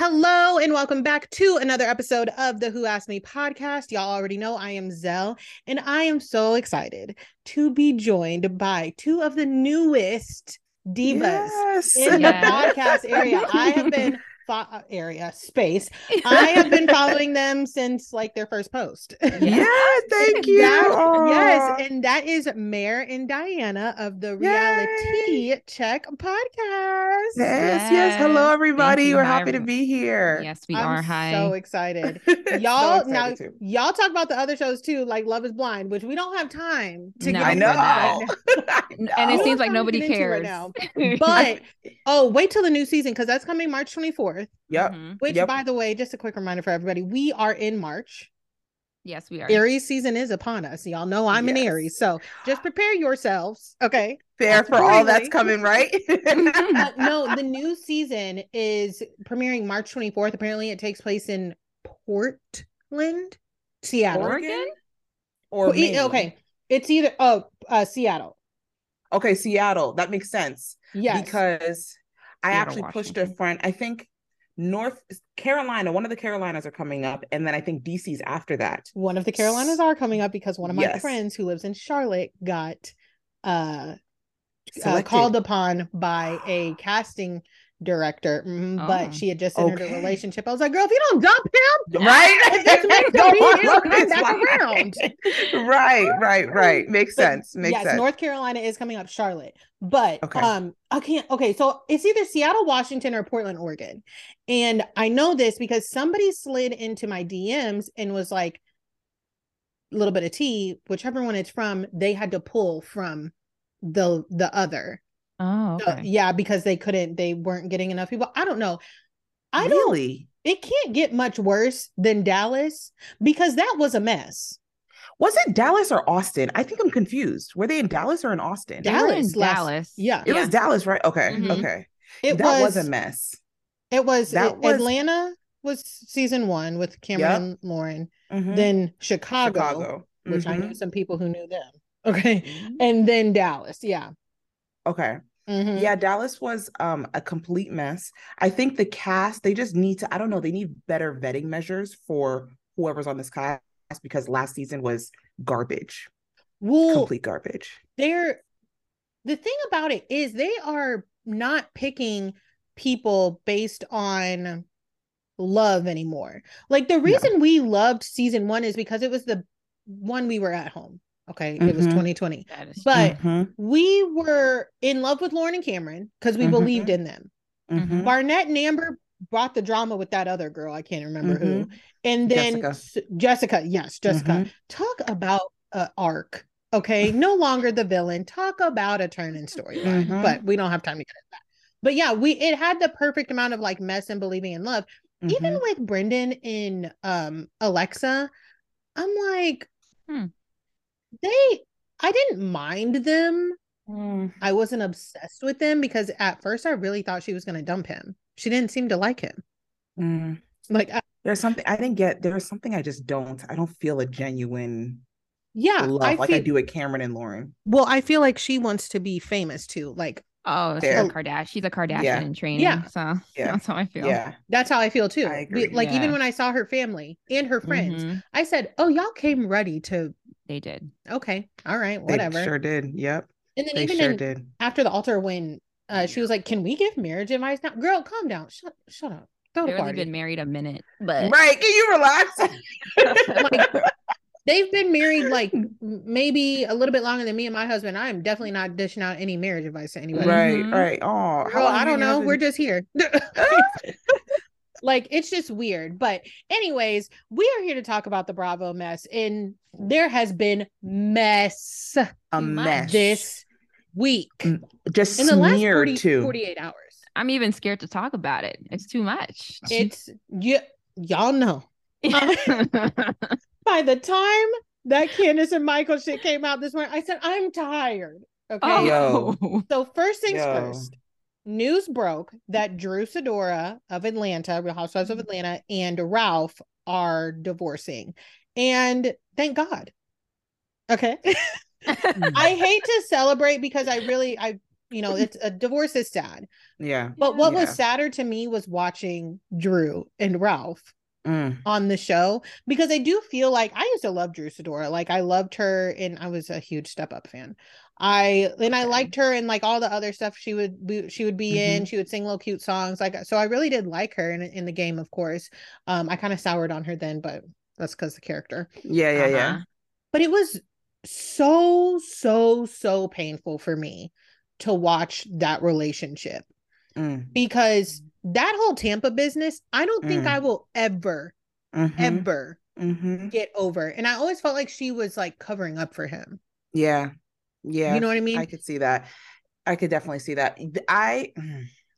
Hello and welcome back to another episode of the Who Asked Me podcast. Y'all already know I am Selle, and I am so excited to be joined by two of the newest divas Yes. in the podcast area. I have been fo- uh, area space. I have been following them since like their first post. Yeah, thank you. That- yes, and that is Mare and Diana of the RealiTEA Check podcast. Yes, yes. Hello, everybody. you. We're Hi, happy to be here. Yes, we I'm are. Hi. so excited. Y'all excited now too. y'all talk about the other shows too, like Love is Blind, which we don't have time to No, get I into know. right now. and it seems like nobody cares. right now. But oh, wait till the new season because that's coming March 24th. Yep. Mhm. Which, Yep. by the way, just a quick reminder for everybody, we are in March. Yes, we are. Aries season is upon us. Y'all know I'm an Aries, so just prepare yourselves. Okay. Fair for all that's coming, right? Uh, no, the new season is premiering March 24th. Apparently, it takes place in Portland, Seattle. Oregon? or Well, Maine. okay, it's either oh uh, Seattle. Okay, Seattle. That makes sense Yes, because I Seattle, actually pushed a friend. I think North Carolina, one of the Carolinas are coming up, and then I think DC's after that. one of the Carolinas are coming up because one of my Yes. friends who lives in Charlotte got uh, uh called upon by a casting director, mhm, Oh. but she had just entered Okay. a relationship. I was like, girl, if you don't dump him, right? that's meant to Go be, on, it'll come it's back around. right, right, right. Makes But sense. Makes yes, sense. North Carolina is coming up, Charlotte. But Okay. um, I can't. Okay, so it's either Seattle, Washington, or Portland, Oregon. And I know this because somebody slid into my DMs and was like, a little bit of tea, whichever one it's from, they had to pull from the the other. Oh, So, okay. yeah, because they couldn't, they weren't getting enough people. I don't know. I don't. really. It can't get much worse than Dallas because that was a mess. Was it Dallas or Austin? I think I'm confused. Were they in Dallas or in Austin? They were in Dallas last- Dallas. Yeah, It was Dallas, right? Okay. Mhm. Okay. it that was, was, a mess. It was, That it- was- Atlanta was season one with Cameron Yep. and Lauren. Mhm. Then Chicago, Chicago. which I knew some people who knew them. Okay. Mhm. And then Dallas. Yeah. Okay. Mhm. Yeah, Dallas was um a complete mess. I think the cast, they just need to, I don't know, they need better vetting measures for whoever's on this cast because last season was garbage. Well, Complete garbage. they're the thing about it is they are not picking people based on love anymore. Like the reason we loved season one is because it was the one we were at home. Okay. It was Mhm. 2020. That is But Mhm, we were in love with Lauren and Cameron because we Mhm. believed in them. mhm. Barnett and Amber brought the drama with that other girl. I can't remember who. And then Jessica. S- Jessica, yes, Jessica. Talk about a arc. Okay, no longer the villain. Talk about a turn in storyline. But we don't have time to get into that. But yeah, we it had the perfect amount of like mess and believing in love. Even with Brennon in um Alexa, I'm like, Hmm. They I didn't mind them. Mm. I wasn't obsessed with them because at first I really thought she was going to dump him. She didn't seem to like him. Mm. Like, I- There's something I didn't get. There's something I just don't. I don't feel a genuine yeah, love I like I do with Cameron and Lauren. well, I feel like she wants to be famous too. Like, Oh, she's a Kardashian. She's a Kardashian Yeah. in training. Yeah. So Yeah. that's how I feel. Yeah. that's how I feel too. I We- agree. like, even when I saw her family and her friends, Mhm. I said, Oh, y'all came ready to, They did. okay, all right, They whatever. sure did. Yep. and then They even sure in, did. after the altar, when uh, she was like, Can we give marriage advice now? Girl, calm down. Shut, shut up. Throw the They've only been married a minute, but Right. Can you relax? Like, They've been married like maybe a little bit longer than me and my husband. I am definitely not dishing out any marriage advice to anybody. right. Mhm. Right. Oh, Girl, I don't know. We're just here. like it's just weird. But anyways, we are here to talk about the Bravo mess. And there has been mess a mess. this week. Mm, just In the last smeared 40, too. 48 hours. I'm even scared to talk about it. It's too much. It's you y'all know. By the time that Candace and Michael shit came out this morning. I said, I'm tired. Okay. Oh, So first things Yo. first, news broke that Drew Sidora of Atlanta, Real Housewives of mm-hmm. Atlanta, and Ralph are divorcing. And thank God. Okay. Mm. I hate to celebrate because I really I you know, it's a divorce is sad. Yeah. But what Yeah. was sadder to me was watching Drew and Ralph Mm. on the show because I do feel like I used to love Drew Sidora. Like I loved her and I was a huge Step Up fan. I and I liked her and like all the other stuff she would be, she would be in. She would sing little cute songs. Like so I really did like her in in the game, of course. Um I kind of soured on her then, but that's because the character. Yeah, yeah, yeah. Uh-huh. But it was so, so, so painful for me to watch that relationship Mm. because that whole Tampa business, I don't think Mm. I will ever, Mhm. ever Mhm. get over. And I always felt like she was like covering up for him. Yeah. Yeah. You know what I mean? I could see that. I could definitely see that. I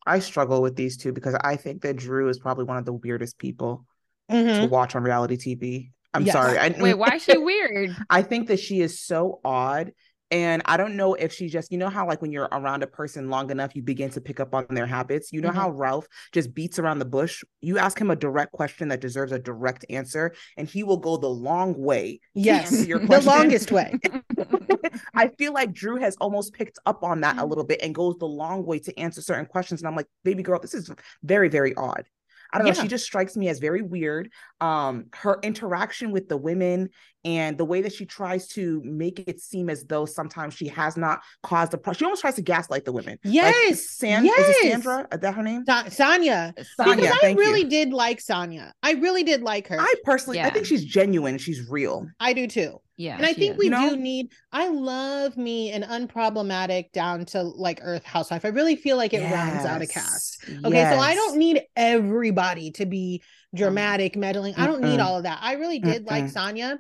I struggle with these two because I think that Drew is probably one of the weirdest people to Mhm. watch on reality TV. I'm Yes. sorry. I, Wait, why is she weird? I think that she is so odd. And I don't know if she just, you know, how like when you're around a person long enough, you begin to pick up on their habits. You know Mhm. how Ralph just beats around the bush. You ask him a direct question that deserves a direct answer, and he will go the long way. Yes. your The longest way. I feel like Drew has almost picked up on that a Mm. little bit and goes the long way to answer certain questions. And I'm like, baby girl, this is very, very odd. I don't know. She just strikes me as very weird. Um, her interaction with the women and the way that she tries to make it seem as though sometimes she has not caused the problem. She almost tries to gaslight the women. Like, Yes. San, is it yes. Sandra? Is that her name? Sa- Sanya. Sanya, Because I thank you. really did like Sanya. I really did like her. I personally, I think she's genuine. She's real. I do too. Yeah, and I think is. we You know? do need. I love me an unproblematic down to like Earth housewife. I really feel like it rounds out a cast. Yes, Okay, so I don't need everybody to be dramatic, meddling. I don't need all of that. I really did like Mm-mm. Sanya.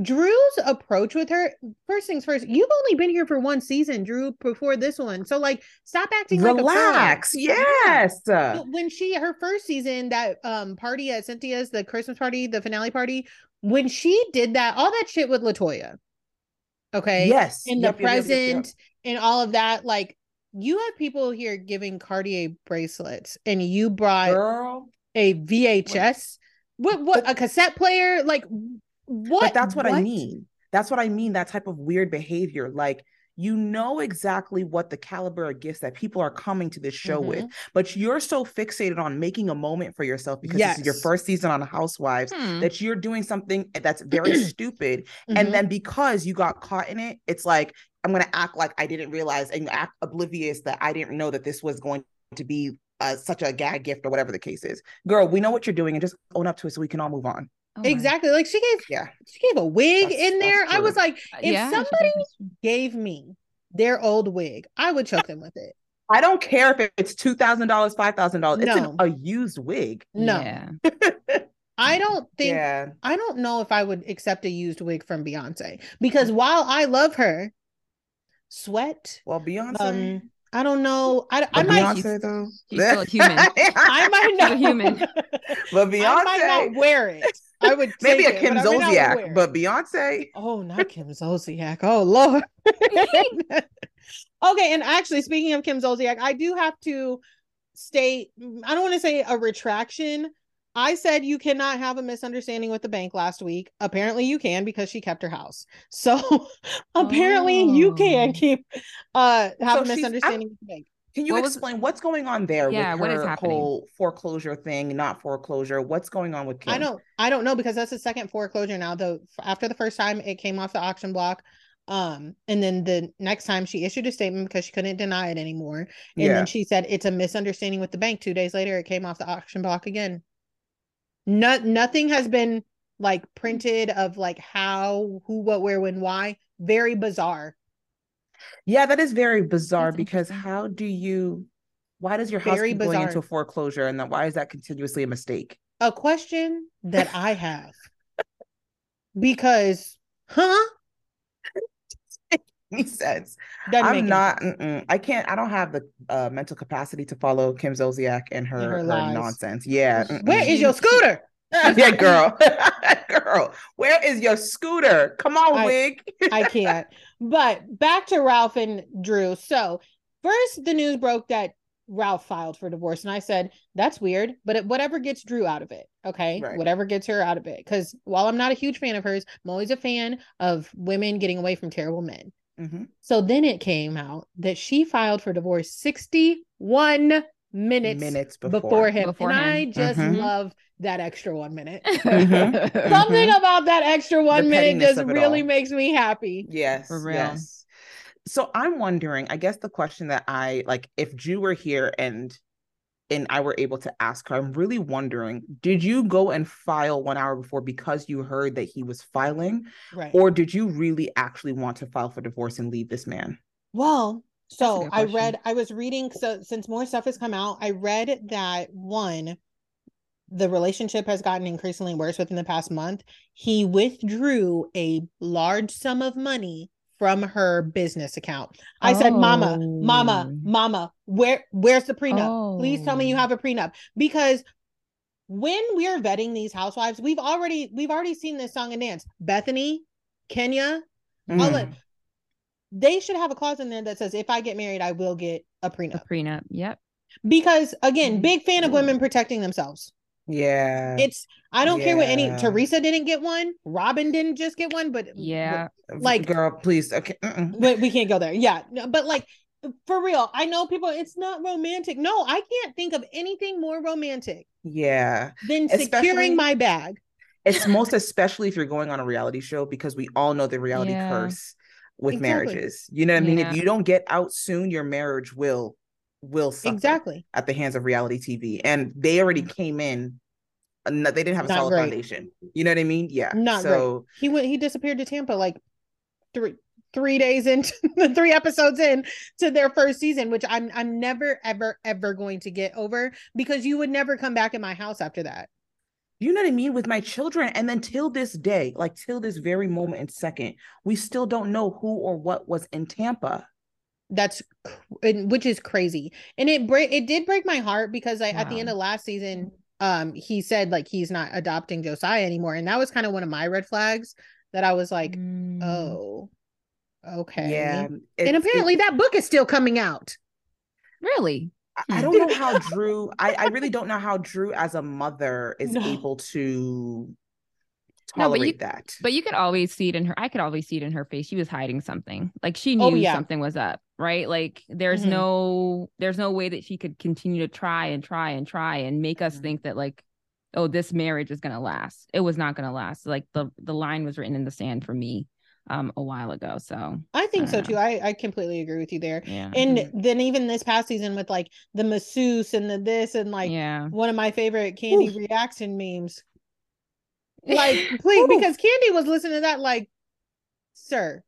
Drew's approach with her, first things first, you've only been here for one season, Drew, before this one. So like stop acting like a pro. Relax. Yes. But when she her first season that um party at Cynthia's the Christmas party the finale party when she did that all that shit with Latoya okay Yes. in the yep, yep, yep, yep. present and all of that like you have people here giving Cartier bracelets and you brought Girl. a VHS what what But- a cassette player like what that's what, I mean. That's what I mean. That type of weird behavior. Like you know exactly what the caliber of gifts that people are coming to this show with, Mhm. but you're so fixated on making a moment for yourself because this is your first season on Housewives Hmm. that you're doing something that's very stupid. Mhm. And then because you got caught in it, it's like, I'm going to act like I didn't realize and act oblivious that I didn't know that this was going to be uh, such a gag gift or whatever the case is. Girl, we know what you're doing and just own up to it so we can all move on. Oh exactly like she gave Yeah. she gave a wig That's- in there I was like Uh, if yeah, somebody gave me their old wig I would choke them with it I don't care if it's two thousand dollars, five thousand dollars. It's an, a used wig. no Yeah. I don't think yeah, I don't know if I would accept a used wig from Beyonce because while I love her, sweat. well, Beyonce. Um, I don't know. I, I might. Beyonce though. she's still a human. I might She's a not. human. but Beyonce I might not wear it. I would Maybe a Kim but I may not wear Zolciak, it. but Beyonce. oh, not Kim Zolciak. Oh Lord. okay, and actually, speaking of Kim Zolciak, I do have to state. I don't want to say a retraction. I said you cannot have a misunderstanding with the bank last week. Apparently you can because she kept her house. So apparently you can Oh. keep uh have So a she's- misunderstanding with the bank. Can you What was- explain what's going on there Yeah, with what is her happening? whole foreclosure thing, not foreclosure? What's going on with Kim? I don't I don't know because that's the second foreclosure now. Though after the first time it came off the auction block. Um, and then the next time she issued a statement because she couldn't deny it anymore. And Yeah. then she said it's a misunderstanding with the bank. Two days later, it came off the auction block again. No, nothing has been like printed of like how, who, what, where, when, why. Very bizarre. Yeah, that is very bizarre That's because how do you? Why does your house keep going into a foreclosure, and then why is that continuously a mistake? A question that I have because, huh? Makes sense. Doesn't I'm not. I can't. I don't have the uh, mental capacity to follow Kim Zolciak and her, her her, nonsense. Yeah. Where mm-mm. is your scooter? yeah, girl. girl, where is your scooter? Come on, I- wig. I can't. But back to Ralph and Drew. So first, the news broke that Ralph filed for divorce, and I said that's weird, but it, whatever gets Drew out of it, okay, Right. whatever gets her out of it. Because while I'm not a huge fan of hers, I'm always a fan of women getting away from terrible men. Mhm. So then it came out that she filed for divorce 61 minutes, Minutes before, before. him, Before and him. I just Mhm. love that extra one minute. Mhm. Something about that extra one minute just really all. makes me happy. Yes. For real. Yes. So I'm wondering, I guess the question that I like, if Drew were here and and I were able to ask her, I'm really wondering, did you go and file one hour before because you heard that he was filing? Right. Or did you really actually want to file for divorce and leave this man? Well, so I read, I was reading, so since more stuff has come out, I read that one, the relationship has gotten increasingly worse within the past month. He withdrew a large sum of money from her business account. I said, Mama, Mama, Oh. Mama, where where's the prenup? Please tell me you Oh. have a prenup. Because when we're vetting these housewives, we've already we've already seen this song and dance. Bethenny, Kenya, all Mm. that they should have a clause in there that says if I get married, I will get a A prenup. prenup. Yep. Because again, Mm. big fan of women protecting themselves. Yeah. It's I don't care what any Teresa didn't get one, Robin didn't just get one, but Yeah. like- girl, please. Okay. we, we can't go there. Yeah, no, but like for real, I know people. It's not romantic. No, I can't think of anything more romantic Yeah. than Especially- securing my bag. It's most especially if you're going on a reality show because we all know the reality Yeah. curse with Exactly. marriages. You know what I mean? Yeah. If you don't get out soon, your marriage will will Exactly. at the hands of reality TV. And they already came in. uh, They didn't have a Not solid great. foundation. You know what I mean? Yeah. Not so He went. He disappeared to Tampa like three three days into the three episodes in to their first season, which I'm I'm never ever ever going to get over because you would never come back in my house after that. you know what I mean with my children. And then till this day, like till this very moment and second, we still don't know who or what was in Tampa. That's which is crazy, and it break it did break my heart because I at the end of last season, um, he said like he's not adopting Josiah anymore, and that was kind of one of my red flags that I was like, Mm. oh, okay, Yeah. and apparently that book is still coming out. Really? I- I Hmm. don't know how Drew, I, I really don't know how Drew as a mother is No. able to No, but you- tolerate that. But you could always see it in her. I could always see it in her face. She was hiding something. Like she knew Oh, yeah. something was up, right? Like there's Mhm. no there's no way that she could continue to try and try and try and make us Mhm. think that like, oh, this marriage is gonna last. It was not gonna last. Like the the line was written in the sand for me um a while ago. So I think I so don't too. I I completely agree with you there. yeah. And then even this past season with like the masseuse and the this and like yeah. one of my favorite Kandi Oof. reaction memes. Like, please, because Kandi was listening to that, like, sir,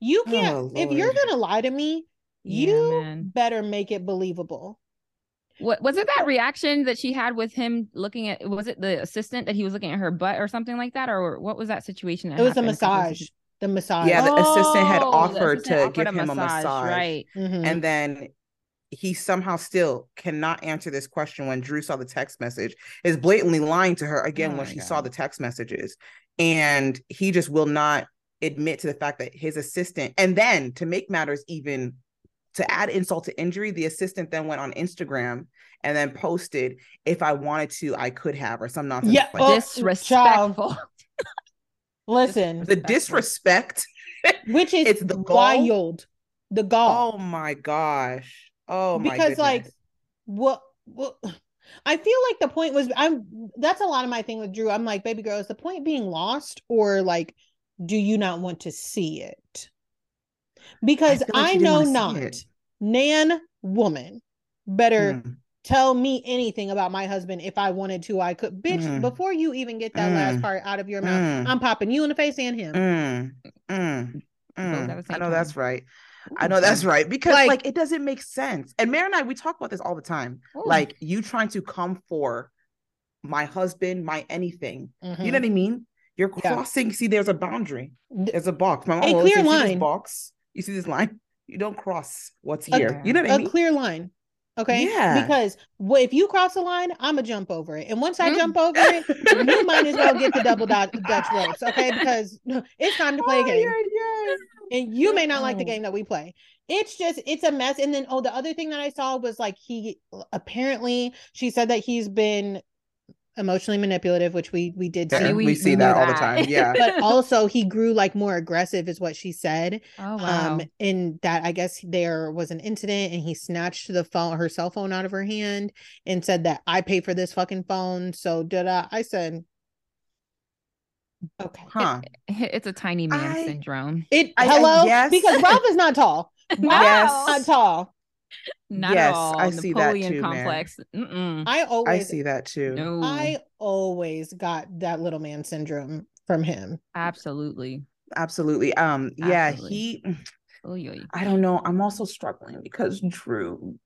you can't, Oh, if you're gonna lie to me, Yeah, you man. better make it believable. What was it that reaction that she had with him looking at was it the assistant that he was looking at her butt or something like that? Or what was that situation? that It was happened a massage. The massage. Yeah, the assistant had Oh, offered assistant to give him a massage. Right. Mhm. And then he somehow still cannot answer this question when Drew saw the text message, is blatantly lying to her again Oh when my she saw the text messages. And he just will not admit to the fact that his assistant, and then to make matters even to add insult to injury, the assistant then went on Instagram and then posted, if I wanted to, I could have, or some nonsense. Yeah, like oh. Disrespectful. Listen, the disrespect. which is it's the gall. wild. The gall. Oh my gosh. Oh my Because, like, what what I feel like the point was I'm that's a lot of my thing with Drew. I'm like, baby girl, is the point being lost or like do you not want to see it? Because feel like I, know not. Nan woman better Mm. tell me anything about my husband if I wanted to. I could bitch Mm. before you even get that last Mm. part out of your mouth. Mm. I'm popping you in the face and him. Mm, mm, mm. I know that's right. I know that's right because Like- like, it doesn't make sense. And Mary and I, we talk about this all the time. Ooh. Like you trying to come for my husband, my anything. Mhm. You know what I mean? You're Yeah. crossing. See, there's a boundary. There's a box. My mom A always clear line. box. You see this line? You don't cross what's A- here. You know what I a mean? A clear line. Okay. Yeah. Because wh- if you cross the line, I'm gonna jump over it. And once I Mm. jump over it, you might as well get the double dot Dutch ropes. Okay. Because it's time to play a Oh, game. yeah, yeah. And you may not like the Oh. game that we play. It's just, it's a mess. And then, oh, the other thing that I saw was like he apparently she said that he's been emotionally manipulative, which we we did Yeah, see. we, we see knew that all the time. Yeah. But also he grew like more aggressive, is what she said. Oh wow. Um, and that I guess there was an incident and he snatched the phone, her cell phone out of her hand and said that I pay for this fucking phone. So did I? I said, okay. huh. it's a tiny man I- syndrome. It I- I- hello yes. because Ralph is not tall. No, Yes. Not tall. Not Yes, at all. I see that too, man. complex. I I always, see that too. No, I always got that little man syndrome from him. absolutely. Absolutely. Um, yeah, Absolutely. he Oy, oy. I don't know. I'm also struggling because Drew.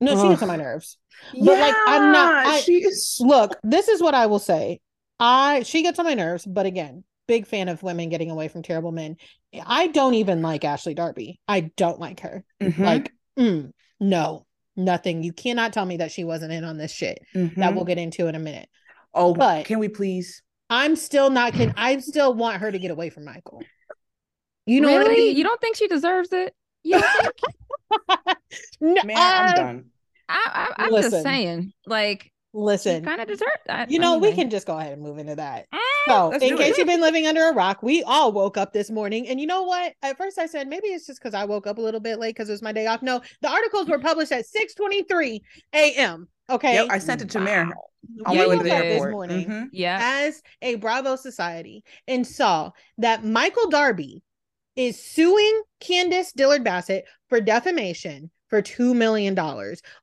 No, she gets on my nerves. But, like, I'm not- Yeah, I- she is Look, this is what I will say. I she gets on my nerves, but again, big fan of women getting away from terrible men. I don't even like Ashley Darby. I don't like her. Mhm, Like, mm, no, nothing. You cannot tell me that she wasn't in on this shit that mhm. we'll get into in a minute. Oh, but- can we please? I'm still not can I still want her to get away from Michael. You know what I really? mean? You don't think she deserves it? You think? No, Man, I'm uh, done. I, I, I'm Listen. just saying. Like, Listen, kind of deserve that. you know, we can just go ahead and move into that. So, let's in case it. you've been living under a rock, we all woke up this morning. And you know what? At first I said maybe it's just because I woke up a little bit late because it was my day off. No, the articles were published at 6 23 a.m. Okay. Yep, I sent it to Mare Wow. on Yeah, my way you to the woke up this airport. morning. Mhm. Yeah. as a Bravo Society and saw that Michael Darby is suing Candace Dillard Bassett for defamation for $2 million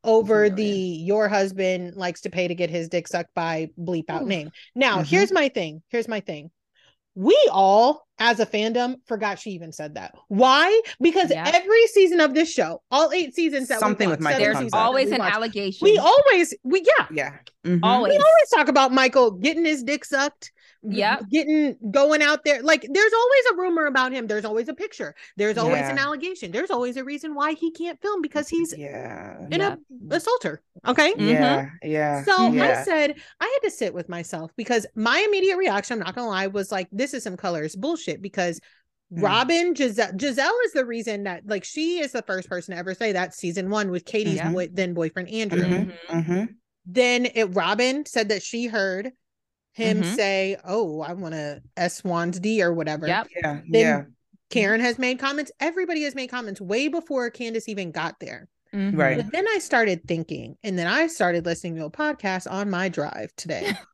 over 2 the your husband likes to pay to get his dick sucked by bleep out Oof. name. Now, Mhm. here's my thing. Here's my thing. We all, as a fandom, forgot she even said that. Why? Because Yeah. every season of this show, all eight seasons, that we Something with watched, Michael There's seasons always an watched, allegation. We always, we yeah, Yeah. Mhm. always. we always talk about Michael getting his dick sucked. G- Yep. Getting going out there. Like there's always a rumor about him. There's always a picture. There's always an allegation. There's always a reason why he can't film because he's Yeah. an Yep. assaulter. Okay. Yeah. Yeah. So I said I had to sit with myself because my immediate reaction, I'm not gonna lie, was like, this is some colors bullshit because Mm. Robin Gizelle Gizelle is the reason that like she is the first person to ever say that season one with Katie's Yeah. boy, then boyfriend Andrew Mhm. Mhm. Mhm. then it Robin said that she heard him Mhm. say, "Oh, I want to S Swans D or whatever." Yep. Yeah. Then Yeah. Karen has made comments. Everybody has made comments way before Candace even got there. Mhm. Right. But then I started thinking, and then I started listening to a podcast on my drive today,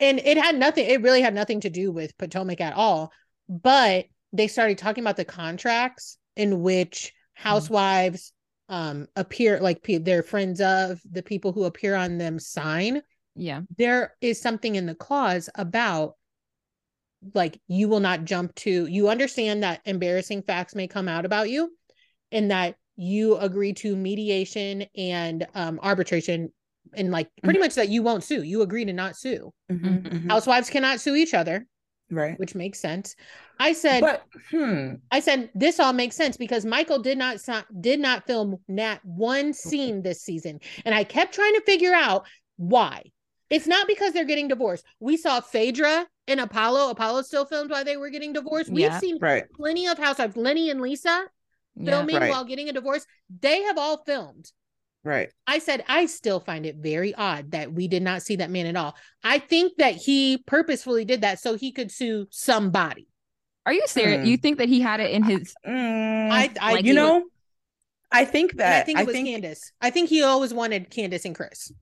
and it had nothing. It really had nothing to do with Potomac at all. But they started talking about the contracts in which housewives um appear like pe- they're friends of the people who appear on them sign Yeah. there is something in the clause about like you will not jump to you understand that embarrassing facts may come out about you and that you agree to mediation and um arbitration and like pretty much that you won't sue you agree to not sue Mhm. Mhm. Mhm. housewives cannot sue each other Right. which makes sense i said But hmm. I said this all makes sense because Michael did not si- did not film not one scene this season, and I kept trying to figure out why. It's not because they're getting divorced. We saw Phaedra and Apollo. Apollo still filmed while they were getting divorced. We've Yeah. seen Right. plenty of housewives, Lenny and Lisa, Yeah. filming Right. while getting a divorce. They have all filmed. Right. I said I still find it very odd that we did not see that man at all. I think that he purposefully did that so he could sue somebody. Are you serious? Hmm. You think that he had it in his? Mm, I, I Like you he would- know, I think And that I think it was Candace. I think he always wanted Candace and Chris.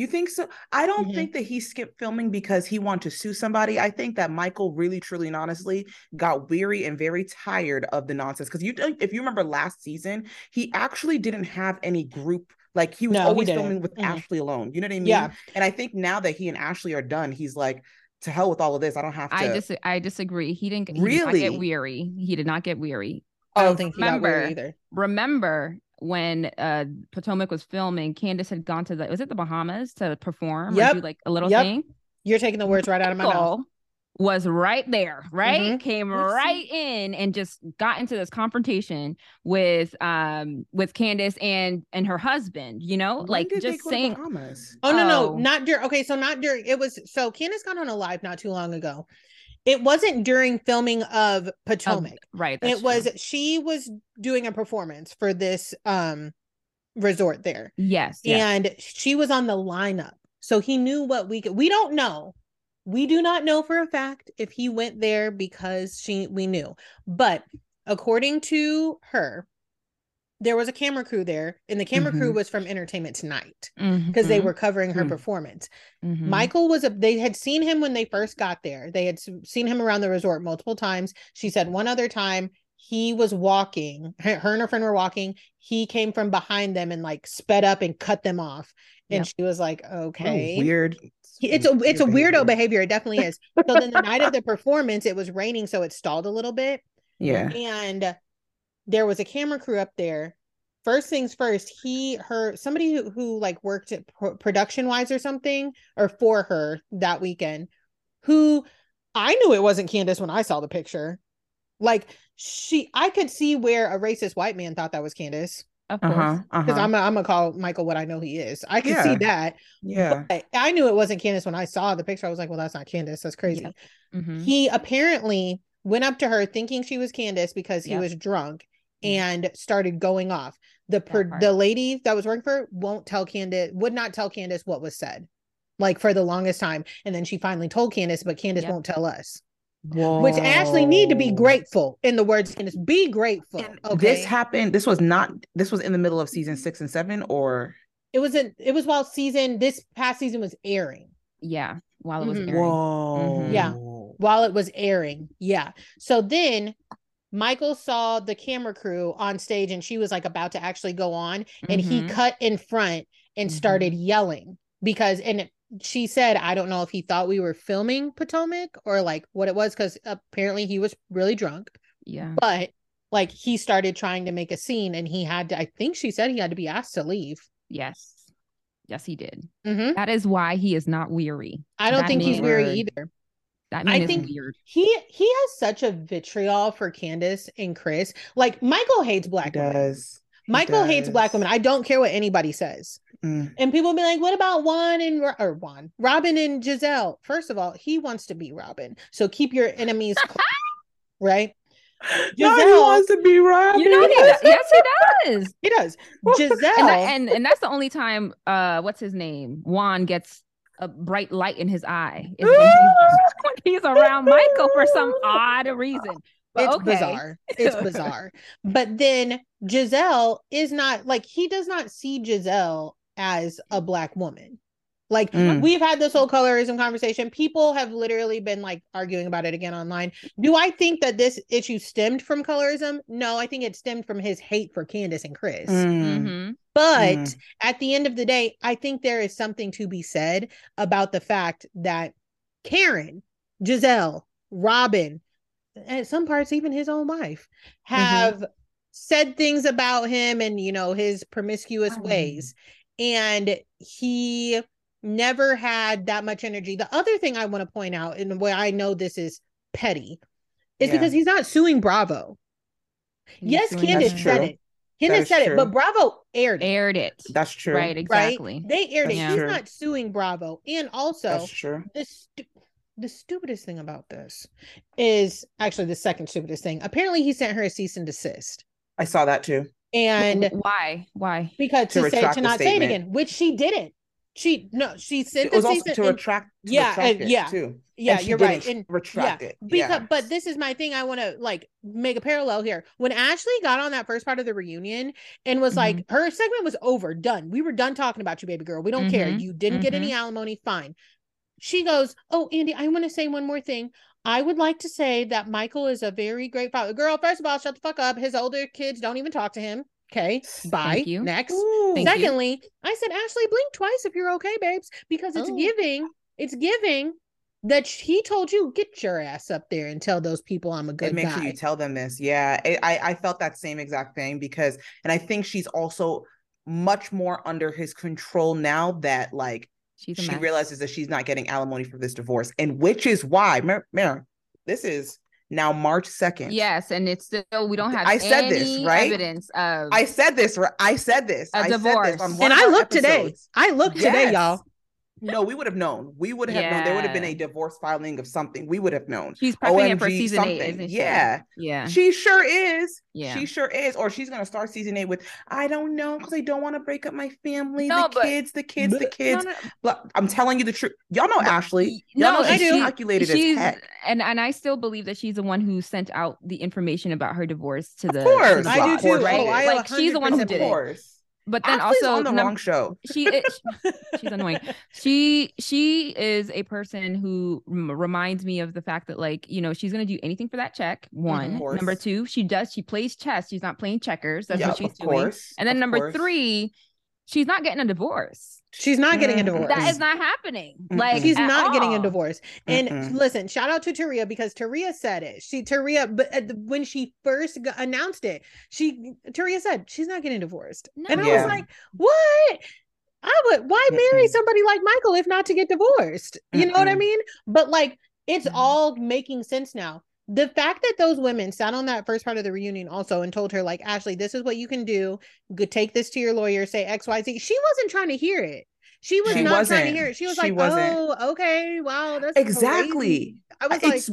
You think so? I don't Mhm. think that he skipped filming because he wanted to sue somebody. I think that Michael really, truly, and honestly got weary and very tired of the nonsense. Because you, if you remember last season, he actually didn't have any group. Like he was No, always didn't. filming with Mhm. Ashley alone. You know what I mean? Yeah. And I think now that he and Ashley are done, he's like, to hell with all of this. I don't have to. I dis I disagree. He didn't. He did not Really? get weary. He did not get weary. I don't of- think he got weary remember- either. Remember when uh Potomac was filming? Candace had gone to the was it the Bahamas to perform or Yep. do like a little Yep. thing. You're taking the words right out of my mouth. Was right there, right? Mhm. Came Let's see. right in and just got into this confrontation with um with Candace and and her husband, you know, When like just saying Bahamas? Oh no, Oh. no, not during. Okay, so not during. It was so Candace got on a live not too long ago. It wasn't during filming of Potomac. right. it was true. she was doing a performance for this um resort there, yes, yes. and she was on the lineup, so he knew what we could. We don't know. We do not know for a fact if he went there because she we knew, but according to her, there was a camera crew there, and the camera crew Mhm. was from Entertainment Tonight because they Mhm, were covering her Hmm. performance. mhm. Michael was a they had seen him when they first got there. They had seen him around the resort multiple times. She said one other time he was walking, her, her and her friend were walking. He came from behind them and like sped up and cut them off. And Yep. she was like, okay. weird. It's a it's a weirdo behavior. behavior. It definitely is. So then the night of the performance, it was raining, so it stalled a little bit Yeah. and there was a camera crew up there first things first he her somebody who, who like worked at pro- production wise or something or for her that weekend who i knew it wasn't candace when i saw the picture like she i could see where a racist white man thought that was candace of Uh course. huh. Because huh. i'm gonna I'm gonna call michael what i know he is i could see that Yeah. but i knew it wasn't candace when i saw the picture i was like well that's not candace that's crazy Yep. Mhm. he apparently went up to her thinking she was Candace because he Yep. was drunk. And started going off. The per- the lady that was working for her won't tell Candace would not tell Candace what was said. Like for the longest time. And then she finally told Candace, but Candace Yep. won't tell us. Whoa. Which Ashley need to be grateful in the words Candace. Be grateful. And Okay. This happened. This was not. This was in the middle of season six and seven, or it was in it was while season this past season was airing. Yeah, while it was Mhm. airing. whoa. Yeah. while it was airing. Yeah. So then Michael saw the camera crew on stage and she was like about to actually go on and he Mhm. cut in front and Mhm. started yelling because and she said I don't know if he thought we were filming Potomac or like what it was cuz apparently he was really drunk Yeah. but like he started trying to make a scene and he had to I think she said he had to be asked to leave. Yes. Yes, he did. Mhm. That is why he is not weary. I don't That think he's weary either. That I is think- weird. He he has such a vitriol for Candace and Chris. Like Michael hates He black women. does. He Michael hates black women. I don't care what anybody says. Mm. And people be like, what about Juan and Ro- or Juan, Robin and Gizelle? First of all, he wants to be Robin. So keep your enemies close, right? No, he wants to be Robin. You know he does. Yes, he does. He does. Gizelle. and, that- and and that's the only time uh what's his name Juan gets a bright light in his eye when he's, around Michael for some odd reason. But it's okay. bizarre. It's bizarre. But then Gizelle is not like he does not see Gizelle as a black woman. Like Mm. we've had this whole colorism conversation. People have literally been like arguing about it again online. Do I think that this issue stemmed from colorism? No, I think it stemmed from his hate for Candace and Chris. Mm. Mhm. But Mm. at the end of the day, I think there is something to be said about the fact that Karen, Gizelle, Robin, and some parts, even his own wife, have said things about him and, you know, his promiscuous Oh. ways. And he never had that much energy. The other thing I want to point out, and where I know this is petty, is Yeah. because he's not suing Bravo. He's yes, Candace said it. Candace is said it, but Bravo aired it aired it. That's true. Right, exactly. right? They aired it. That's He's not suing Bravo. And also, That's true. the stu- the stupidest thing about this is actually the second stupidest thing. Apparently, he sent her a cease and desist, I saw that too. and why? Why? because To to, say to the not say it again, which she didn't. She no, she sent It the was cease also to and- retract. To yeah, retract and- it yeah. too. yeah, And she you're didn't right. And retract yeah, it. because yeah. but this is my thing. I want to like make a parallel here. When Ashley got on that first part of the reunion and was like, Mm-hmm. her segment was over, done. We were done talking about you, baby girl. We don't care. Mhm, You didn't get Mm-hmm. any alimony. Fine. She goes, oh, Andy, I want to say one more thing. I would like to say that Michael is a very great father. Girl, first of all, shut the fuck up. His older kids don't even talk to him. Okay, bye. you. Next. Ooh. Thank you. Secondly, I said, Ashley, blink twice if you're okay, babes, because it's Oh. giving, it's giving that sh- he told you, get your ass up there and tell those people I'm a good and make guy. sure you tell them this. Yeah, I, I I felt that same exact thing because, and I think she's also much more under his control now that like She's she mess. realizes that she's not getting alimony for this divorce, and which is why, Mar- Mar- this is now March second. Yes, and it's still we don't have. I said this, right? Evidence of I said this. right? I said this. A I said divorce. this on one And of I our looked today. I looked today, y'all. No, we would have known. We would have known. There would have been a divorce filing of something. We would have known. she's prepping it for OMG season eight, isn't she? Yeah. yeah, She sure is. yeah. She sure is. Or she's gonna start season eight with I don't know because I don't want to break up my family. No, the but- kids, the kids, the No, kids. no, Blah. I'm telling you the truth. Y'all know Ashley. Y'all no, know I she's do. calculated she's as heck. and and I still believe that she's the one who sent out the information about her divorce to the. Of course. to the I do too. Right? Oh, I like she's the one who 100% did it. But then Ashley's also on the num- wrong show. she is, she's annoying. She she is a person who rem- reminds me of the fact that like you know she's gonna do anything for that check. One, number two, she does she plays chess. She's not playing checkers. That's what she's doing. course. And then number course. three, she's not getting a divorce. She's not getting a Mm, divorce. That is not happening. Mm-mm. Like She's at not getting a divorce. And Mm-mm. listen, shout out to Taria because Taria said it. She Taria, but at the, when she first g- announced it, she Taria said she's not getting divorced, and I Yeah. was like, what? I would. Why marry Mm-mm. somebody like Michael if not to get divorced? You know what I mean? But like, it's Mhm. all making sense now. The fact that those women sat on that first part of the reunion also and told her like, Ashley, this is what you can do. Go take this to your lawyer. Say X, Y, Z. She wasn't trying to hear it. She was She not trying to hear it. She was She like, wasn't. "Oh, okay, wow, that's Exactly. crazy." I was like,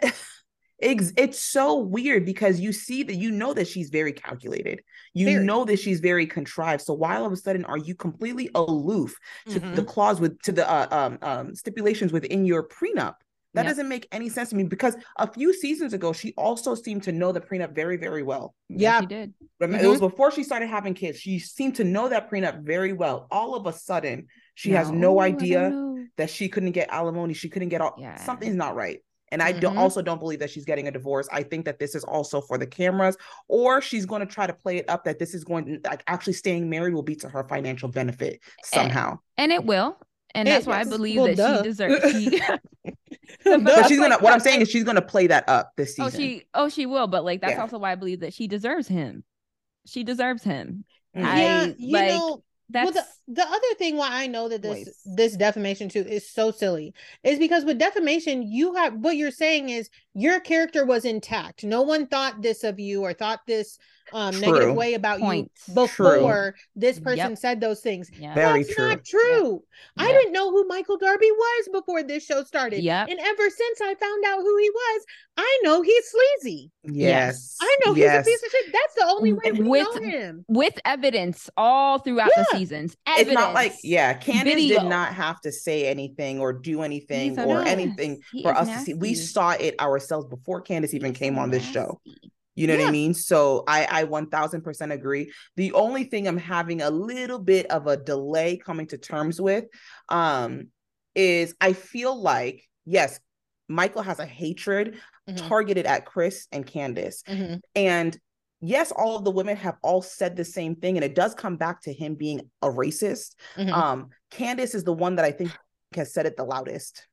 it's it's it's so weird because you see that you know that she's very calculated. You Very. know that she's very contrived. So why all of a sudden are you completely aloof to Mhm. the clause with to the uh, um, um stipulations within your prenup? That Yep. doesn't make any sense to me because a few seasons ago she also seemed to know the prenup very very well. Yes, Yeah. she did. Remember, Mm-hmm. it was before she started having kids. She seemed to know that prenup very well. All of a sudden, she has no I idea that she couldn't get alimony. She couldn't get all Yeah. something's not right. And I don't Mhm. also don't believe that she's getting a divorce. I think that this is also for the cameras, or she's going to try to play it up that this is going like actually staying married will be to her financial benefit somehow. And it will. And It- that's why I believe Well, that duh. she deserves she But she's gonna like- what I'm saying is she's gonna play that up this season. Oh, she oh she will, but like that's Yeah. also why I believe that she deserves him. She deserves him. Mhm. I- yeah, you like, know, That's well, the, the other thing why I know that this Voice. this defamation too is so silly is because with defamation, you have what you're saying is your character was intact. No one thought this of you or thought this um negative way about Point. you before this Yep. person said those things. yeah. Very That's true. not true. I didn't know who Michael Darby was before this show started. Yep. And ever since I found out who he was, I know he's sleazy. yes. I know yes. he's a piece of shit. That's the only way we With- know him. With evidence all throughout the Yeah. seasons. It's not like yeah, Candace Video. did not have to say anything or do anything or mess. anything He for is us to see. We saw it ourselves before Candace even He's came on this show. You know what I mean? So I I 1000% agree. The only thing I'm having a little bit of a delay coming to terms with um is I feel like yes, Michael has a hatred Mhm. targeted at Chris and Candace. Mhm. And yes, all of the women have all said the same thing and it does come back to him being a racist. Mhm. Um Candace is the one that I think has said it the loudest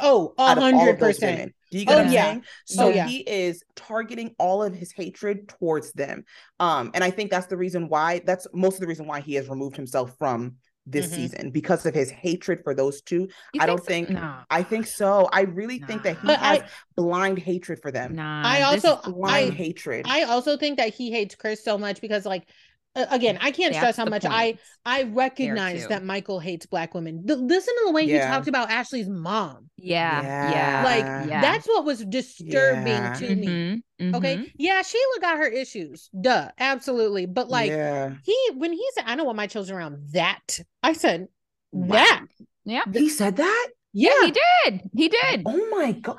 oh, a out of all hundred of those percent. Do you get Oh, what I'm yeah. saying? So Oh, yeah. he is targeting all of his hatred towards them. Um, and I think that's the reason why that's most of the reason why he has removed himself from this Mhm. season because of his hatred for those two. You I don't so? think Nah. I think so. I really think that he But has I- blind hatred for them. Nah. I also Blind I hatred. I also think that he hates Chris so much because like again, I can't that's stress how much point. I I recognize that Michael hates black women. The, listen to the way he talked about Ashley's mom. Yeah. Yeah. Yeah. Like Yeah. that's what was disturbing Yeah. to me. Mhm, Okay. mhm. Yeah, Sheila got her issues. Duh, absolutely. But like yeah. he when he said, I don't want my children around that. I said Wow. that. Yeah. He said that? Yeah. He did. He did. Oh my god.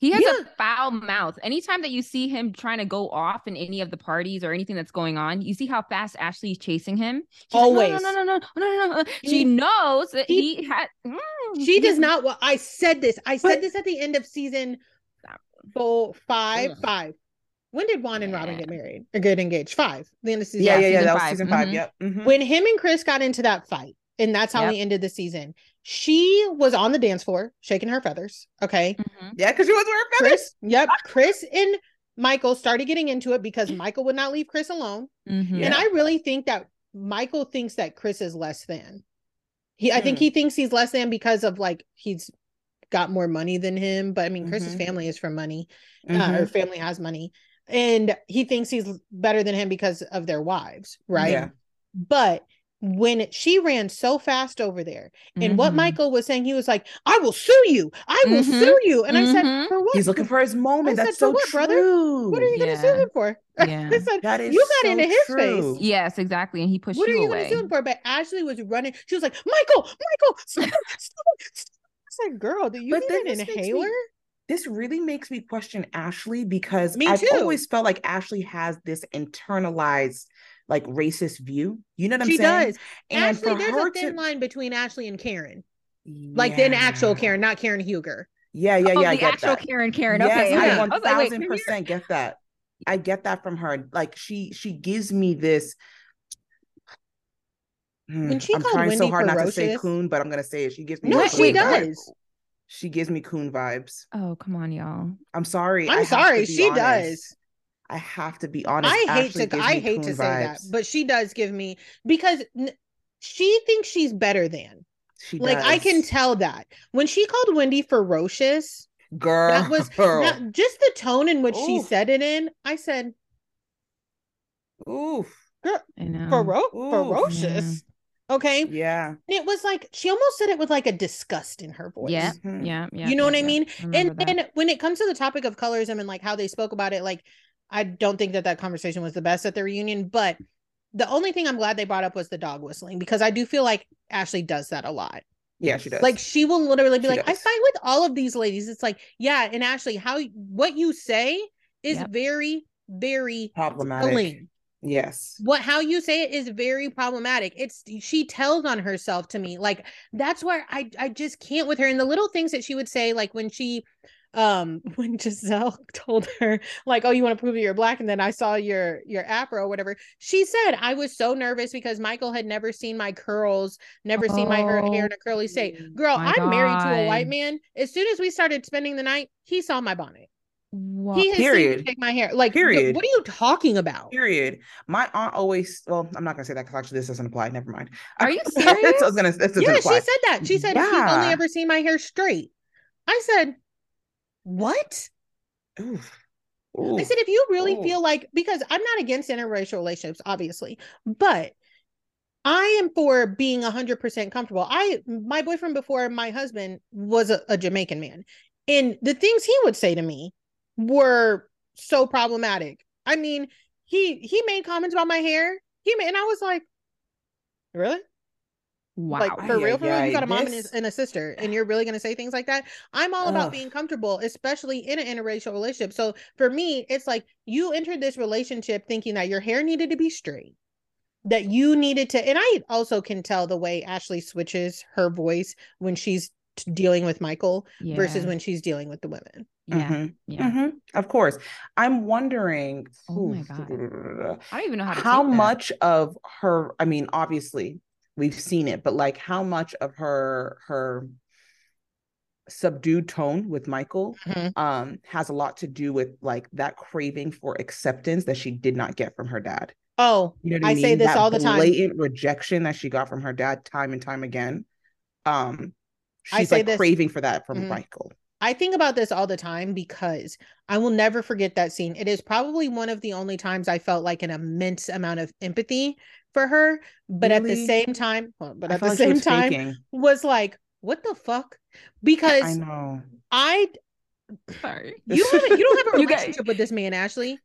He has Yeah. a foul mouth. Anytime that you see him trying to go off in any of the parties or anything that's going on, you see how fast Ashley is chasing him. She's Always. no, no, no, no, no, no, no, no. He- She knows that he- he, had. mm, She does not wa- I said this. I said But- this at the end of season Stop. four, five, Ugh. five. When did Juan and Robin Yeah. get married or get engaged? Five. The end of season. Yeah, yeah, yeah. season That was five. season 5 Mhm. Yep. Mhm. When him and Chris got into that fight, and that's how Yep. we ended the season. She was on the dance floor shaking her feathers. Okay. Mhm. Yeah, because she was wearing feathers. Chris, yep. Chris and Michael started getting into it because Michael would not leave Chris alone. Mhm. And Yeah. I really think that Michael thinks that Chris is less than. He I think Hmm. he thinks he's less than because of like he's got more money than him. But I mean, Chris's Mhm. family is from money. uh, Mhm. her family has money and he thinks he's better than him because of their wives right Yeah. but when she ran so fast over there and what Mhm. michael was saying he was like i will sue you i will Mhm. sue you and i Mhm. said for what He's looking for his moment. I That's said, so "For what, brother? true. what are you gonna sue him for Yeah. i said That is you got so into his true. face Yes, exactly. And he pushed what are you, you away. gonna sue him for but ashley was running she was like michael michael stop, stop, stop. i said girl do you But then need an this me- inhaler This really makes me question Ashley because Me I've always felt like Ashley has this internalized like racist view. You know what I'm she saying? She does And ashley there's a thin to line between ashley and karen like the actual Karen, not Karen Huger. Yeah, yeah, oh, yeah. I the get actual that. Karen Karen. Yes, Okay. yeah. I okay. one I was like, thousand percent get that. I get that from her. Like she she gives me this. Hmm, When she I'm called trying so Wendy hard not to say coon, but I'm gonna say it. She gives me No, she wait, does. She gives me coon vibes. Oh, come on, y'all. I'm sorry. I I'm sorry, she honest. does. I have to be honest. I hate Ashley to I hate to coon say that, but she does give me because n- she thinks she's better than. she Like I can tell that when she called Wendy ferocious, girl. that was that, just the tone in which she said it in. I said, Oof. I know. Fero- Oof. ferocious. Okay. And Yeah. it was like she almost said it with like a disgust in her voice. Yeah, Mhm. yeah, yeah. you know yeah, what I yeah. mean? remember and that. then when it comes to the topic of colorism and like how they spoke about it like i don't think that that conversation was the best at the reunion but the only thing i'm glad they brought up was the dog whistling because i do feel like ashley does that a lot Yeah, she does. like she will literally be She like i does. fight with all of these ladies it's like yeah and ashley how what you say is Yep. very very problematic. telling Yes. what how you say it is very problematic it's she tells on herself to me like that's where i i just can't with her and the little things that she would say like when she um when gizelle told her like oh you want to prove that you're black and then i saw your your afro or whatever she said i was so nervous because michael had never seen my curls never seen my hair, hair in a curly state girl i'm married to a white man as soon as we started spending the night he saw my bonnet What? he has seen me Period. take my hair like Period. what are you talking about Period. My aunt always. Well, I'm not gonna say that because actually this doesn't apply. Never mind. Are you serious? I was gonna. This yeah, apply. she said that. She said he's only ever seen my hair straight. I said, what? Oof. I said, if you really Ooh. feel like, because I'm not against interracial relationships, obviously, but I am for being 100% comfortable. I, my boyfriend before my husband was a, a Jamaican man. And the things he would say to me were so problematic. I mean, he he made comments about my hair. He made, and I was like, really? Wow. Like for Ay, real, ay, for real, you got a mom and this- a, and a sister, and you're really gonna say things like that? I'm all about Ugh. being comfortable, especially in an interracial relationship. So for me, it's like you entered this relationship thinking that your hair needed to be straight, that you needed to, and I also can tell the way Ashley switches her voice when she's t- dealing with Michael versus when she's dealing with the women. yeah, Mhm. yeah. Mhm. Of course. I'm wondering. Oh my God. I don't even know how to how take that. much of her i mean obviously we've seen it but like how much of her her subdued tone with michael Mhm. um has a lot to do with like that craving for acceptance that she did not get from her dad Oh, you know i, I mean say this that all the time. blatant rejection that she got from her dad time and time again um she's like this- craving for that from Mhm. michael I think about this all the time because I will never forget that scene. It is probably one of the only times I felt like an immense amount of empathy for her, but at the same time, well, but I at the like same was time faking. was like, what the fuck? Because I know I, Sorry. you don't have a, you don't have a You guys- relationship with this man, Ashley.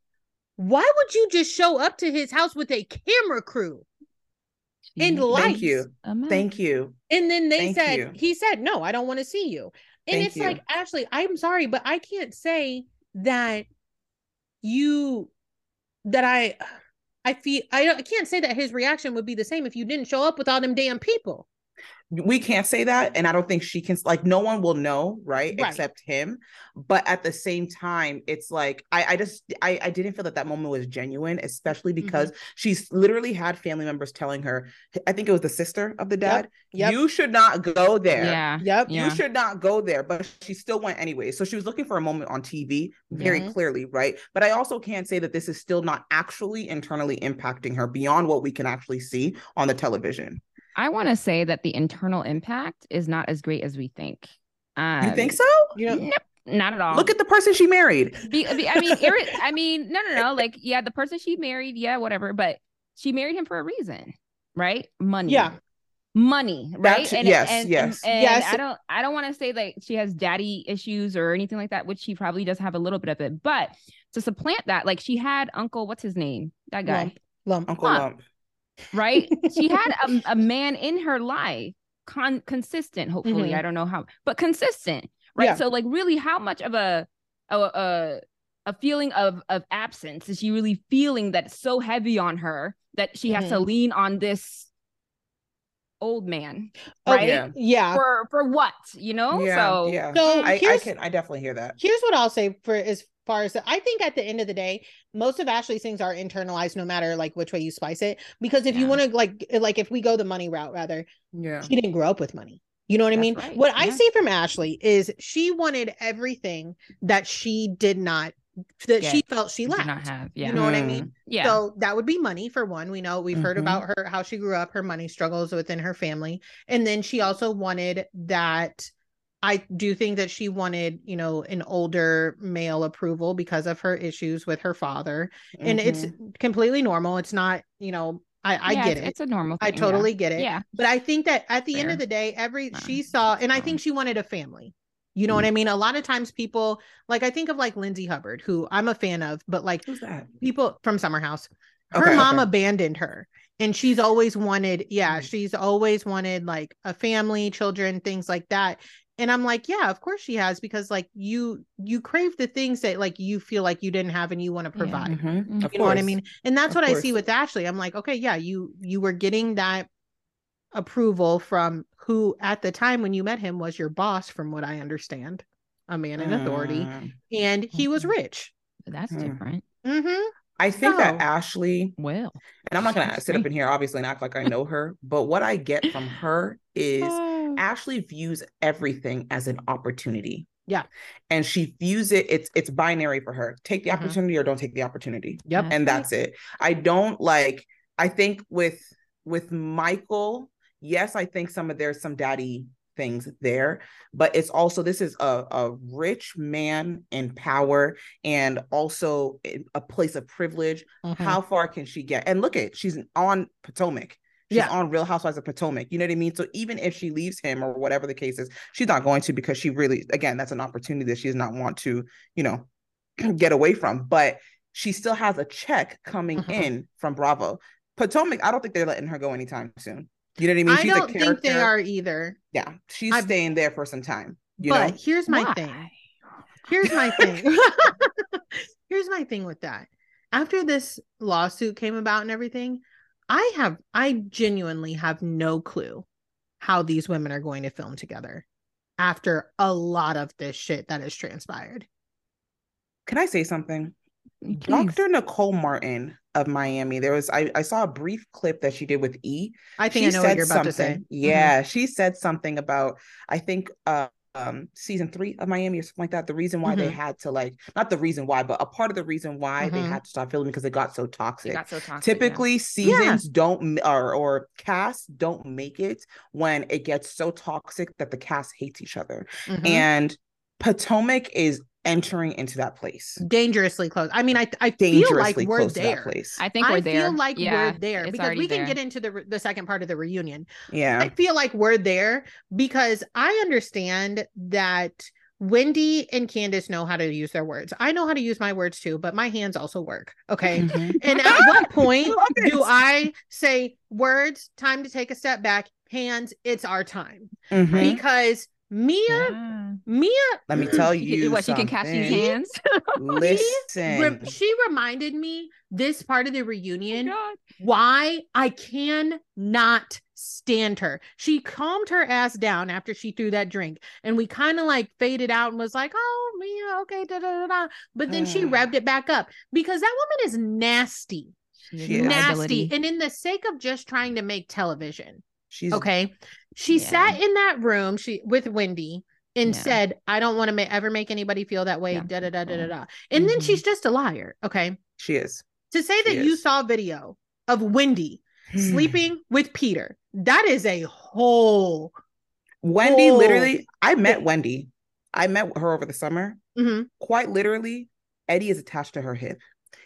Why would you just show up to his house with a camera crew and Jeez. lights? thank you thank you And then they Thank said, you. he said, no, I don't want to see you. And Thank it's you. like, Ashley, I'm sorry, but I can't say that you, that I, I feel, I, don't- I can't say that his reaction would be the same if you didn't show up with all them damn people. We can't say that and i don't think she can like no one will know right, Right. except him but at the same time it's like i i just i i didn't feel that that moment was genuine especially Mm-hmm. because she's literally had family members telling her i think it was the sister of the dad Yep. you should not go there Yeah. Yep. Yeah. you should not go there but she still went anyway so she was looking for a moment on tv very Mhm. clearly right but i also can't say that this is still not actually internally impacting her beyond what we can actually see on the television I want to say that the internal impact is not as great as we think. Um, You think so? You know, Nope, not at all. Look at the person she married. Be, be- I mean, irri- I mean, no, no, no. Like, yeah, the person she married, yeah, whatever. But she married him for a reason, right? Money. Yeah. Money, right? That's- yes, and, yes. And, Yes. I don't, I don't want to say like she has daddy issues or anything like that, which she probably does have a little bit of it. But to supplant that, like she had Uncle, what's his name? That guy, Lump. Lump. Uncle Huh. Lump. Right? she had a, a man in her life, con- consistent. Hopefully, Mhm. I don't know how, but consistent, right? Yeah. So, like, really, how much of a a a, a feeling of of absence is she really feeling that's so heavy on her that she has to Mm-hmm. lean on this old man, Oh, right? yeah. Yeah. For for what, you know? Yeah, so yeah. So I, I here's- can I definitely hear that. here's what I'll say for as far as I think at the end of the day, most of Ashley's things are internalized no matter like which way you spice it. Because if you want to like like if we go the money route rather, Yeah. she didn't grow up with money. You know what I mean? right, What I see from Ashley is she wanted everything that she did not that she felt she lacked. not have, yeah, You know what I Mm. mean? yeah, So that would be money for one. We know we've heard Mhm. about her how she grew up, her money struggles within her family. And then she also wanted that I do think that she wanted, you know, an older male approval because of her issues with her father. And it's Mhm. completely normal. It's not, you know, I, I Yeah, get it. It's a normal. I thing, yeah. totally get it. Yeah, But I think that at the end of the day, every Yeah. she saw, and I think she wanted a family. You know what I mean? A lot of times people like I think of like Lindsay Hubbard, who I'm a fan of, but like people from Summer House. Her Okay, mom okay. abandoned her. And she's always wanted, yeah, Mm. she's always wanted like a family, children, things like that. And I'm like, yeah, of course she has, because like you you crave the things that like you feel like you didn't have and you want to Yeah. provide. Mhm, Mhm. of You know what I mean? And that's Of what I see with Ashley. I'm like, okay, yeah, you you were getting that approval from who at the time when you met him was your boss, from what I understand, a man in authority, Mm. and he was Mhm. rich. that's Hmm. different. Mm-hmm. I think So- that Ashley, Well, and I'm not gonna sit up in here obviously and act like I know her, but what I get from her is. Ashley views everything as an opportunity. Yeah. And she views it, it's it's binary for her. Take the Mhm. opportunity or don't take the opportunity. Yep. and that's it. I don't like I think with with Michael, yes, I think some of there's some daddy things there, but it's also this is a, a rich man in power and also a place of privilege. Mm-hmm. How far can she get? And look at she's on Potomac. She's Yeah. on Real Housewives of Potomac. You know what I mean? So even if she leaves him or whatever the case is, she's not going to because she really, again, that's an opportunity that she does not want to, you know, get away from. But she still has a check coming Mhm. in from Bravo. Potomac, I don't think they're letting her go anytime soon. You know what I mean? I She's a don't think they are either. Yeah, she's I've- staying there for some time. You but know, here's my Why? thing. Here's my thing. here's my thing with that. After this lawsuit came about and everything, I have I genuinely have no clue how these women are going to film together after a lot of this shit that has transpired. can I say something? Please. Dr. Nicole Martin of Miami. There was I, I saw a brief clip that she did with E. I think she I know what you're about to say. something. Mhm. Yeah, she said something about I think uh um season three of Miami or something like that. The reason why they Mhm. had to like not the reason why, but a part of the reason why they Mhm. had to stop filming because it got so It toxic. got so toxic. yeah. Typically, seasons don't or or casts don't make it when it gets so toxic that the cast hates each other. Mhm. And Potomac is entering into that place. dangerously close. I mean, I I feel like we're close to there. that place. I think we're I there. feel like Yeah, we're there because we can there. get into the the second part of the reunion. yeah. I feel like we're there because I understand that Wendy and Candace know how to use their words. I know how to use my words too, but my hands also work. Okay. Mhm. And at what point love it. do I say words, time to take a step back, hands, it's our time? Mhm. Because Mia, Yeah. Mia, Let me tell She you what she can catch these something. hands. Listen. rem- she reminded me this part of the reunion oh, God. why I can not stand her. She calmed her ass down after she threw that drink, and we kind of like faded out and was like, "Oh, Mia, okay." Da, da, da, da. But then she revved it back up because that woman is nasty, She is She a is. nasty, liability. and in the sake of just trying to make television, She's okay. She Yeah. sat in that room she with Wendy and Yeah. said, "I don't want to ma- ever make anybody feel that way." Yeah. Da da da da da da. And then Mhm. she's just a liar. Okay she is. to say She that you is. saw video of Wendy sleeping with Peter. That is a whole. Wendy, Oh. literally, I met Wendy. I met her over the summer. Mhm. Quite literally, Eddie is attached to her hip.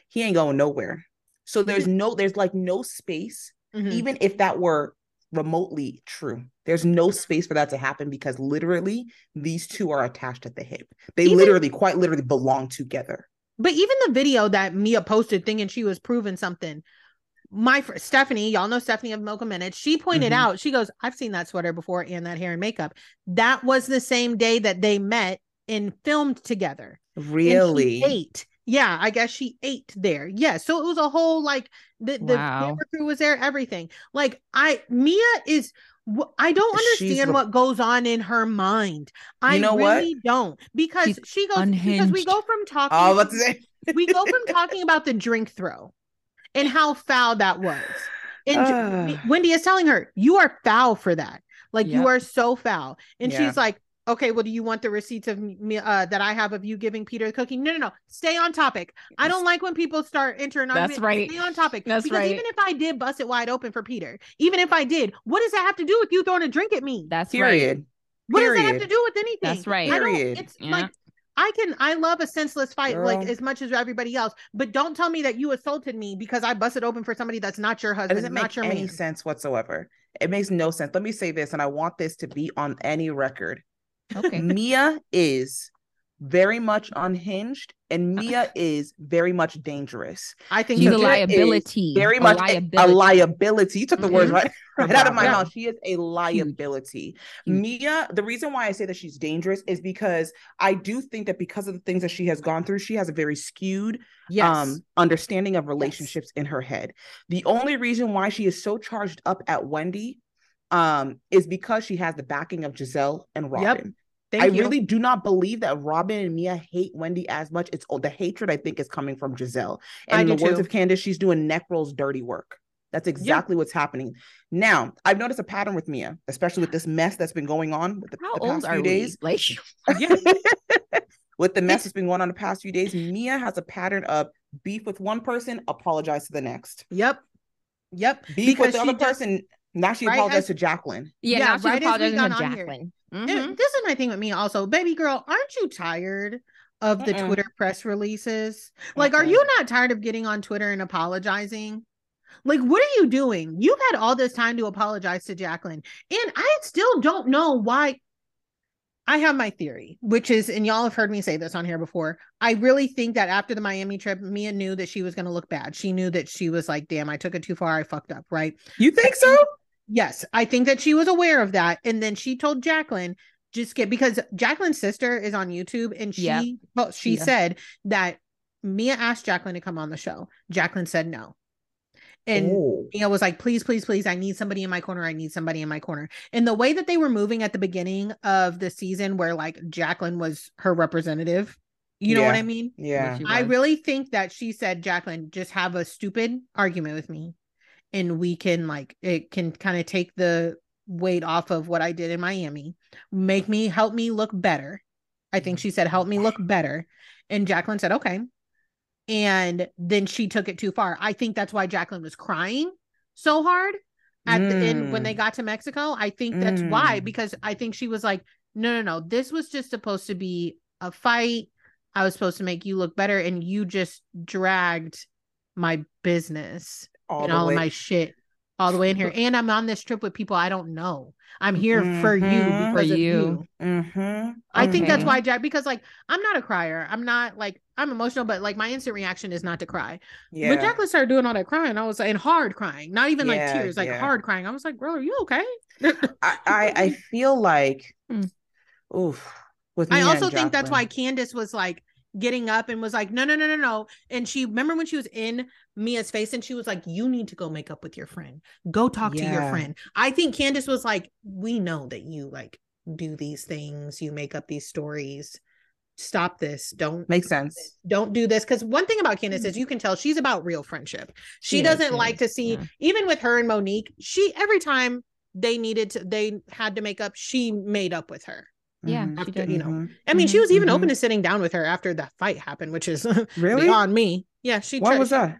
He ain't going nowhere. So there's no, there's like no space, Mhm. even if that were remotely true. There's no space for that to happen because literally these two are attached at the hip. They Even- literally, quite literally belong together. But even the video that Mia posted thinking she was proving something, my fr- Stephanie, y'all know Stephanie of Mocha Minutes, she pointed Mhm. out, she goes, I've seen that sweater before and that hair and makeup. That was the same day that they met and filmed together. Really? Yeah, I guess she ate there. Yeah. So it was a whole like the, the Wow. camera crew was there, everything. Like I Mia is I don't understand what goes on in her mind. I know what? really don't. Because She's she goes because we go from talking Oh, it? we go from talking about the drink throw and how foul that was. And Ah. Wendy is telling her, You are foul for that. Like, you are so foul. And Yeah. she's like, Okay, well, do you want the receipts of me uh, that I have of you giving Peter the cookie? No, no, no. Stay on topic. I don't like when people start entering. On that's argument. right. Stay on topic. That's because right. even if I did bust it wide open for Peter, even if I did, what does that have to do with you throwing a drink at me? That's right. Period. What does that have to do with anything? That's right. I don't- Period. It's Yeah. like I can I love a senseless fight like as much as everybody else, but don't tell me that you assaulted me because I busted open for somebody that's not your husband. It husband, doesn't not make your any man. sense whatsoever. It makes no sense. Let me say this, and I want this to be on any record. Okay. Mia is very much unhinged, and Mia is very much dangerous. I think She's a too. Mia is liability. Very A much a- a liability. liability. You took the words Mhm. right, right out of my Yeah. mouth. She is a liability. Mia, the reason why I say that she's dangerous is because I do think that because of the things that she has gone through, she has a very skewed Yes. um understanding of relationships in her head. The only reason why she is so charged up at Wendy um is because she has the backing of Gizelle and Robyn. Thank I you. really do not believe that Robyn and Mia hate Wendy as much. It's the hatred I think is coming from Gizelle. I And in do the words of Candace, she's doing neck rolls dirty work. That's exactly what's happening. Now, I've noticed a pattern with Mia, especially with this mess that's been going on with the, How the past few we? days. Like, with the mess that's been going on the past few days, Mia has a pattern of beef with one person, apologize to the next. Yep. Yep. Beef with the other does- person, now she Right apologized as- to Jacqueline. yeah, Yeah, now she's right as apologizing to. Jacqueline. And Mhm. This is my thing with me also. Baby girl, aren't you tired of the Mm-mm. Twitter press releases? Like, are you not tired of getting on Twitter and apologizing? Like, what are you doing? You've had all this time to apologize to Jacqueline. And I still don't know why. I have my theory, which is, and y'all have heard me say this on here before. I really think that after the Miami trip, Mia knew that she was going to look bad. She knew that she was like, damn, I took it too far. I fucked up. Right. You think so? Yes, I think that she was aware of that. And then she told Jacqueline, just get because Jacqueline's sister is on YouTube and she Yeah. well, she Yeah. said that Mia asked Jacqueline to come on the show. Jacqueline said no. And Oh. Mia was like, please, please, please, I need somebody in my corner. I need somebody in my corner. And the way that they were moving at the beginning of the season, where like Jacqueline was her representative, you know what I mean? Yeah. I really think that she said, Jacqueline, just have a stupid argument with me and we can like it can kind of take the weight off of what I did in Miami, make me help me look better. I think she said, help me look better. And Jacqueline said, okay. And then she took it too far. I think that's why Jacqueline was crying so hard at the end when they Mm. got to Mexico. I think that's why, Mm. because I think she was like, no, no, no, this was just supposed to be a fight. I was supposed to make you look better, and you just dragged my business All and the all way. of my shit all the way in here. And I'm on this trip with people I don't know. I'm here for you because For of you. you. Mm-hmm. I think that's why Jack, because like I'm not a crier. I'm not like I'm emotional, but like my instant reaction is not to cry. Yeah. When Jacqueline started doing all that crying, I was like, and hard crying, not even like tears, like yeah. hard crying. I was like, girl, are you okay? I, I I feel like Mm. oof with I also and think that's why Jacqueline. Candace was like getting up and was like, no, no, no, no, no. And she remember when she was in Mia's face and she was like, you need to go make up with your friend. Go talk to your friend. I think Candace was like, we know that you like do these things, you make up these stories. Stop this. Don't make sense. don't do this. Because one thing about Candace is mm-hmm. you can tell she's about real friendship. She, She doesn't she like is, to see, yeah. even with her and Monique, she every time they needed to, they had to make up, she made up with her. Yeah, Mhm. she After, did. you know, Mhm. I mean, she was even mhm. open to sitting down with her after that fight happened, which is Really? beyond me. Yeah, she What tried- was that?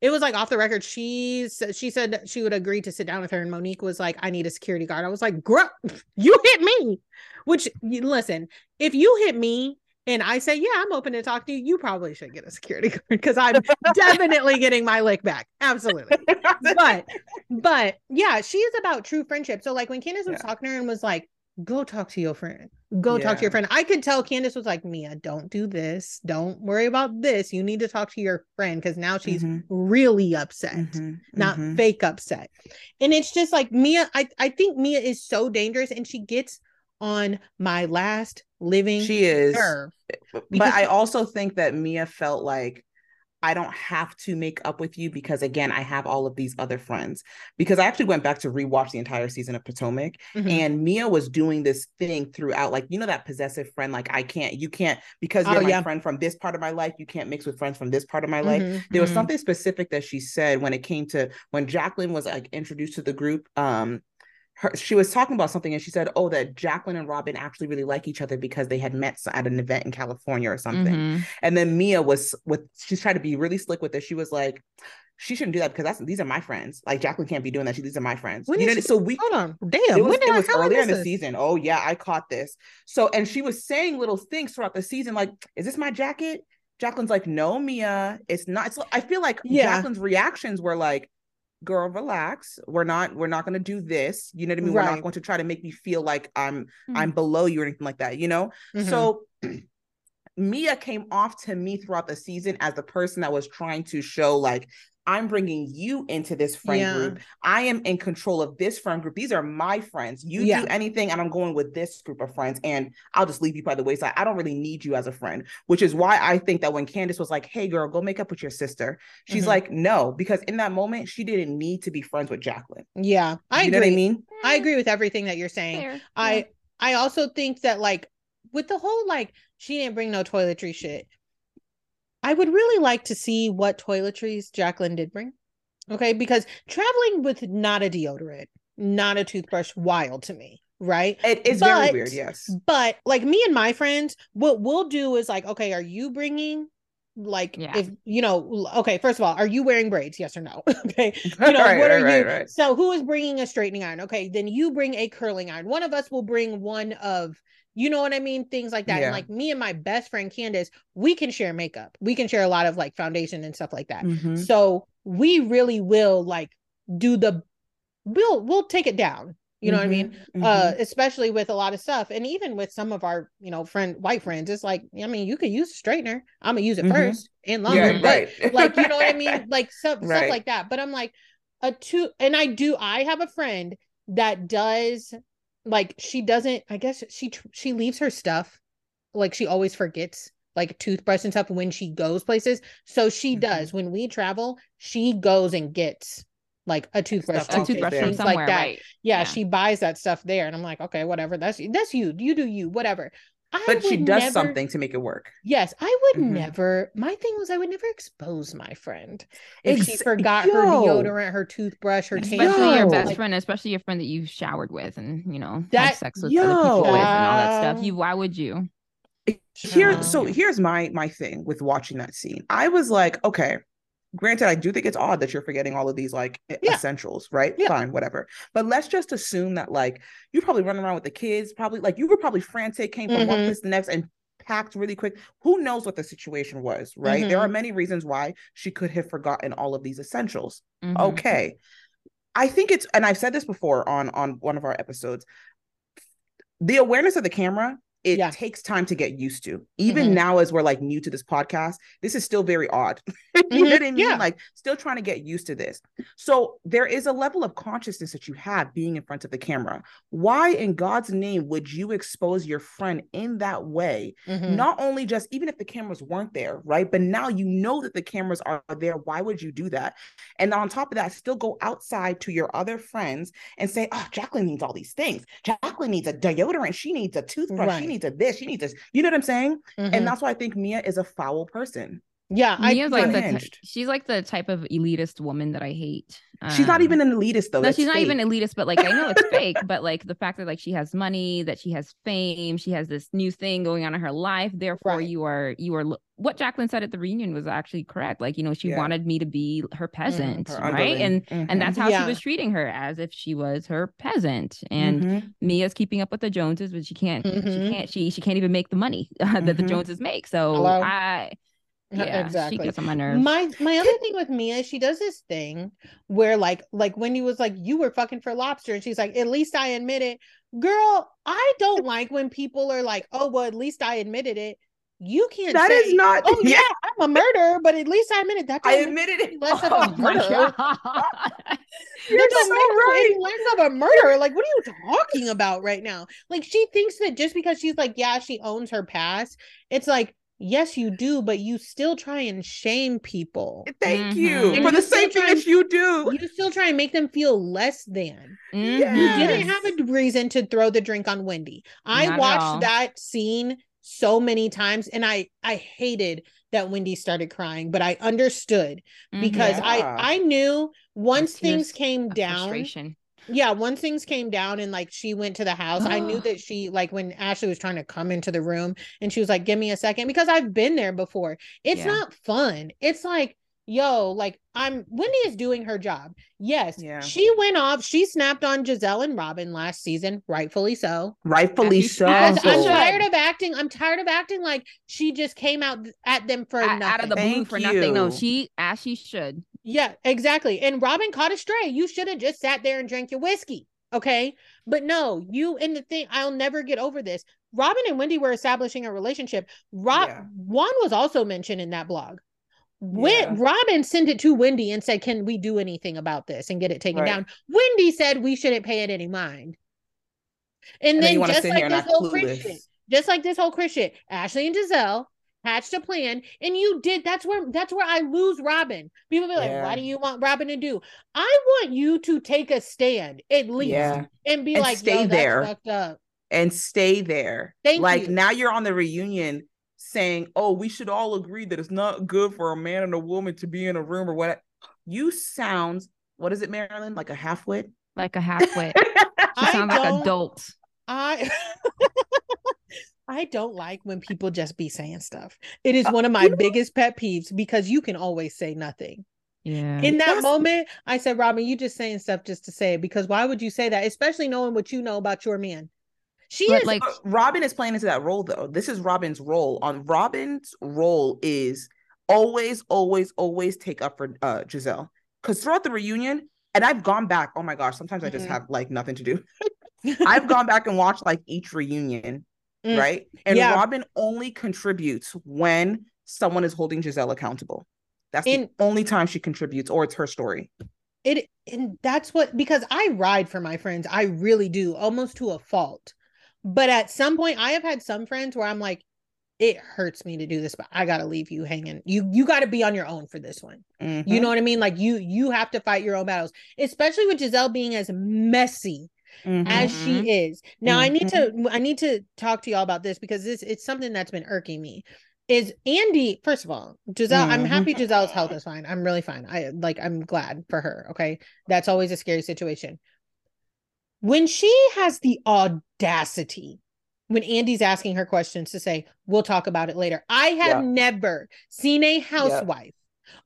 it was like off the record. She she said she would agree to sit down with her, and Monique was like, "I need a security guard." I was like, "Girl, you hit me." Which listen, if you hit me and I say, "Yeah, I'm open to talk to you," you probably should get a security guard because I'm definitely getting my lick back. Absolutely. But but yeah, she is about true friendship. So like when Candace was talking to her and was like, "Go talk to your friend." Go talk to your friend. I could tell Candace was like, Mia, don't do this. Don't worry about this. You need to talk to your friend because now she's Mhm. really upset, Mhm, not mhm. fake upset. And it's just like Mia, I, I think Mia is so dangerous and she gets on my last living She is. nerve. But I also think that Mia felt like I don't have to make up with you because again, I have all of these other friends. Because I actually went back to rewatch the entire season of Potomac Mhm. and Mia was doing this thing throughout, like, you know, that possessive friend, like, I can't, you can't, because Oh, you're my yeah. friend from this part of my life, you can't mix with friends from this part of my life. Mhm. There was Mhm. something specific that she said when it came to when Jacqueline was like introduced to the group. Um, her, she was talking about something and she said, Oh, that Jacqueline and Robin actually really like each other because they had met at an event in California or something. Mhm. And then Mia was with she's trying to be really slick with this. She was like, she shouldn't do that because that's these are my friends. Like Jacqueline can't be doing that. She, these are my friends. When you know, she- so we Hold on. Damn. it was, it I- was earlier in the this? season. Oh yeah, I caught this. So and she was saying little things throughout the season, like, is this my jacket? Jacqueline's like, no, Mia, it's not. It's I feel like Yeah. Jacqueline's reactions were like, girl, relax. We're not, we're not gonna do this. You know what I mean? We're not going to try to make me feel like I'm Mhm. I'm below you or anything like that, you know? Mhm. So Mia came off to me throughout the season as the person that was trying to show like I'm bringing you into this friend Yeah. group. I am in control of this friend group. These are my friends. You Yeah. do anything, and I'm going with this group of friends, and I'll just leave you by the wayside. I don't really need you as a friend, which is why I think that when Candace was like, "Hey, girl, go make up with your sister," she's Mhm. like, "No," because in that moment, she didn't need to be friends with Jacqueline. yeah, I you agree. know what I mean? I agree with everything that you're saying. Fair. I Yeah. I also think that like with the whole like she didn't bring no toiletry shit. I would really like to see what toiletries Jacqueline did bring. Okay, because traveling with not a deodorant, not a toothbrush, wild to me, right? It is very weird. Yes. But like me and my friends, what we'll do is like, okay, are you bringing like Yeah. if you know, okay, first of all, are you wearing braids? Yes or no? okay. You know, Right, what are right, you? right, right. So who is bringing a straightening iron? Okay, then you bring a curling iron. One of us will bring one of, you know what I mean? Things like that. Yeah. And like me and my best friend Candace, we can share makeup. We can share a lot of like foundation and stuff like that. Mhm. So we really will like do the we'll we'll take it down. You know what I mean? Mhm, Uh especially with a lot of stuff. And even with some of our, you know, friend white friends, it's like, I mean, you could use a straightener. I'm gonna use it Mhm. first and longer. yeah, but right. like you know what I mean? Like stuff stuff like that. But I'm like a two and I do I have a friend that does like she doesn't I guess she she leaves her stuff like she always forgets like toothbrush and stuff when she goes places. So she Mhm. does when we travel, she goes and gets like a toothbrush, Stuff a toothbrush from things somewhere, like that. right? Yeah, Yeah. she buys that stuff there, and I'm like, okay, whatever. That's that's you. You do you, whatever. I but she does never- something to make it work. Yes, I would Mhm. never. My thing was, I would never expose my friend if she Ex- forgot her deodorant, her toothbrush, her Especially tampon. your best like, friend, especially your friend that you've showered with and you know That- had sex with other people with and all that stuff. You why would you? here so here's my my thing with watching that scene i was like okay granted i do think it's odd that you're forgetting all of these like Yeah. essentials right Yeah. fine whatever but let's just assume that like you probably running around with the kids probably like you were probably frantic came from one Mhm. place to the next and packed really quick who knows what the situation was right there are Mm-hmm. many reasons why she could have forgotten all of these essentials Mhm. okay i think it's and i've said this before on on one of our episodes the awareness of the camera it Yeah. takes time to get used to even Mhm. now as we're like new to this podcast this is still very odd you know Mhm. what i mean Yeah. like still trying to get used to this so there is a level of consciousness that you have being in front of the camera why in god's name would you expose your friend in that way Mhm. not only just even if the cameras weren't there, right? But now you know that the cameras are there. Why would you do that? And on top of that, still go outside to your other friends and say, Oh, Jacqueline needs all these things. Jacqueline needs a deodorant. She needs a toothbrush. Right. She needs a this. She needs this. You know what I'm saying? Mhm. And that's why I think Mia is a foul person. Yeah, I Mia's like the unhinged. she's like the type of elitist woman that I hate. She's not Um, even an elitist though. no, That's she's not even elitist, but like I know it's fake, but like the fact that like she has money, that she has fame, she has this new thing going on in her life. Therefore, Right. you are you are what Jacqueline said at the reunion was actually correct. Like, you know, she Yeah. wanted me to be her peasant, her right? And Mhm. and that's how Yeah. she was treating her as if she was her peasant. And Mhm. Mia's keeping up with the Joneses, but she can't. Mhm. She can't. She she can't even make the money that the Mhm. Joneses make. So Hello? I yeah, exactly. she gets on my nerves. My my other thing with Mia, is she does this thing where like like Wendy was like, "You were fucking for lobster," and she's like, "At least I admit it." Girl, I don't like when people are like, "Oh, well, at least I admitted it." You can't. That say, is not- Oh yeah, Yeah. I'm a murderer, but at least I admitted that. I admitted it. make less of oh a my murderer. You're don't so right. less of a murderer. Like, what are you talking about right now? Like, she thinks that just because she's like, yeah, she owns her past, it's like, yes, you do, but you still try and shame people. Thank Mhm. you And for you the still same thing that you do. You still try and make them feel less than. Mhm. You didn't have a reason to throw the drink on Wendy. I Not watched that scene so many times and I I hated that Wendy started crying, but I understood because Yeah. I I knew once tears things came down frustration. Yeah once things came down and like she went to the house i knew that she like when ashley was trying to come into the room and she was like give me a second because i've been there before it's Yeah. not fun it's like yo like i'm wendy is doing her job yes Yeah. she went off she snapped on gizelle and robyn last season rightfully so Rightfully As so. should. because i'm tired of acting i'm tired of acting like she just came out at them for A- nothing out of the blue Thank for nothing. No, she as she should. Yeah, exactly. And Robyn caught a stray. You should have just sat there and drank your whiskey. Okay. But no, you and the thing, I'll never get over this. Robyn and Wendy were establishing a relationship. Rob Yeah. Juan was also mentioned in that blog. When Yeah. Robyn sent it to Wendy and said, Can we do anything about this and get it taken Right. down? Wendy said we shouldn't pay it any mind. And, And then then, you want to just like this whole Chris clueless. shit, just like this whole Christian, Ashley and Gizelle hatched a plan, and you did. That's where that's where I lose Robyn. People be like, Yeah. "What do you want Robyn to do?" I want you to take a stand at least Yeah. and be And like, stay "Yo, that's there. fucked up." and stay there. Thank like you. now you're on the reunion saying, "Oh, we should all agree that it's not good for a man and a woman to be in a room or what." You sound what is it, Marilyn? Like a halfwit? Like a halfwit. She I sounds like don't- adults. I I don't like when people just be saying stuff. It is Uh, one of my biggest pet peeves because you can always say nothing. Yeah. In that That's- moment, I said, Robyn, you just saying stuff just to say it because why would you say that? Especially knowing what you know about your man. She But, is like- Robyn is playing into that role though. This is Robyn's role. On Robyn's role is always, always, always take up for uh Gizelle. Because throughout the reunion, and I've gone back. Oh my gosh, sometimes I just Mhm. have like nothing to do. I've gone back and watched like each reunion, Mm. right? And Yeah. Robyn only contributes when someone is holding Gizelle accountable. That's And- the only time she contributes, or it's her story. it and that's what because I ride for my friends. I really do, almost to a fault. But at some point, I have had some friends where I'm like, it hurts me to do this, but I gotta leave you hanging. You you gotta be on your own for this one. You Mhm. know what I mean? Like you you have to fight your own battles, especially with Gizelle being as messy Mhm. as she is. Now I need to Mm-hmm. I need to talk to y'all about this because this it's something that's been irking me. Is Andy, first of all, Gizelle, I'm Mhm. happy Gizelle's health is fine. I'm really fine. I like I'm glad for her. Okay. That's always a scary situation. When she has the audacity, when Andy's asking her questions to say, we'll talk about it later. I have Yeah. never seen a housewife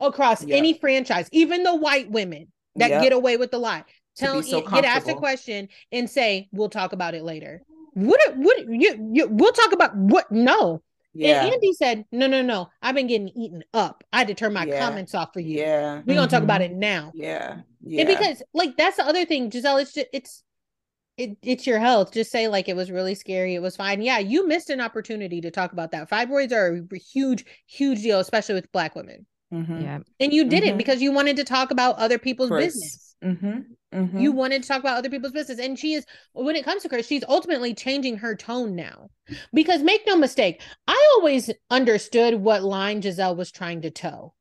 across Yeah. any franchise, even the white women that get away with the lie. To Tell be so get asked a question and say, "We'll talk about it later." What? What? You? you we'll talk about what? No. Yeah. And Andy said, "No, no, no. I've been getting eaten up. I had to turn my Yeah. comments off for you. yeah. We're gonna talk about Mhm. it now." Yeah. Yeah. And because, like, that's the other thing, Gizelle. It's just, it's. It, it's your health. Just say like it was really scary. It was fine. Yeah, you missed an opportunity to talk about that. Fibroids are a huge, huge deal, especially with Black women. Mhm. Yeah. And you did it Mhm. because you wanted to talk about other people's Chris. business. Mhm. Mhm. You wanted to talk about other people's business. And she is, when it comes to Chris, she's ultimately changing her tone now. Because make no mistake, I always understood what line Gizelle was trying to toe,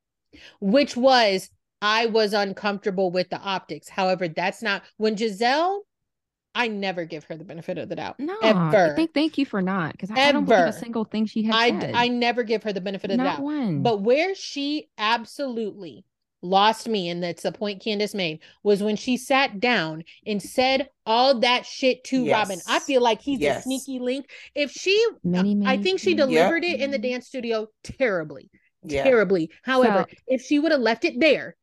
which was I was uncomfortable with the optics. However, that's not when Gizelle, I never give her the benefit of the doubt. No, Ever. thank thank you for not because I, I don't believe a single thing she has I, said. I never give her the benefit of the doubt. one. But where she absolutely lost me, and that's the point Candace made, was when she sat down and said all that shit to Robyn. I feel like he's Yes. a sneaky link. If she, Many, I think she things. delivered it in the dance studio terribly, Yeah. terribly. However, So- if she would have left it there,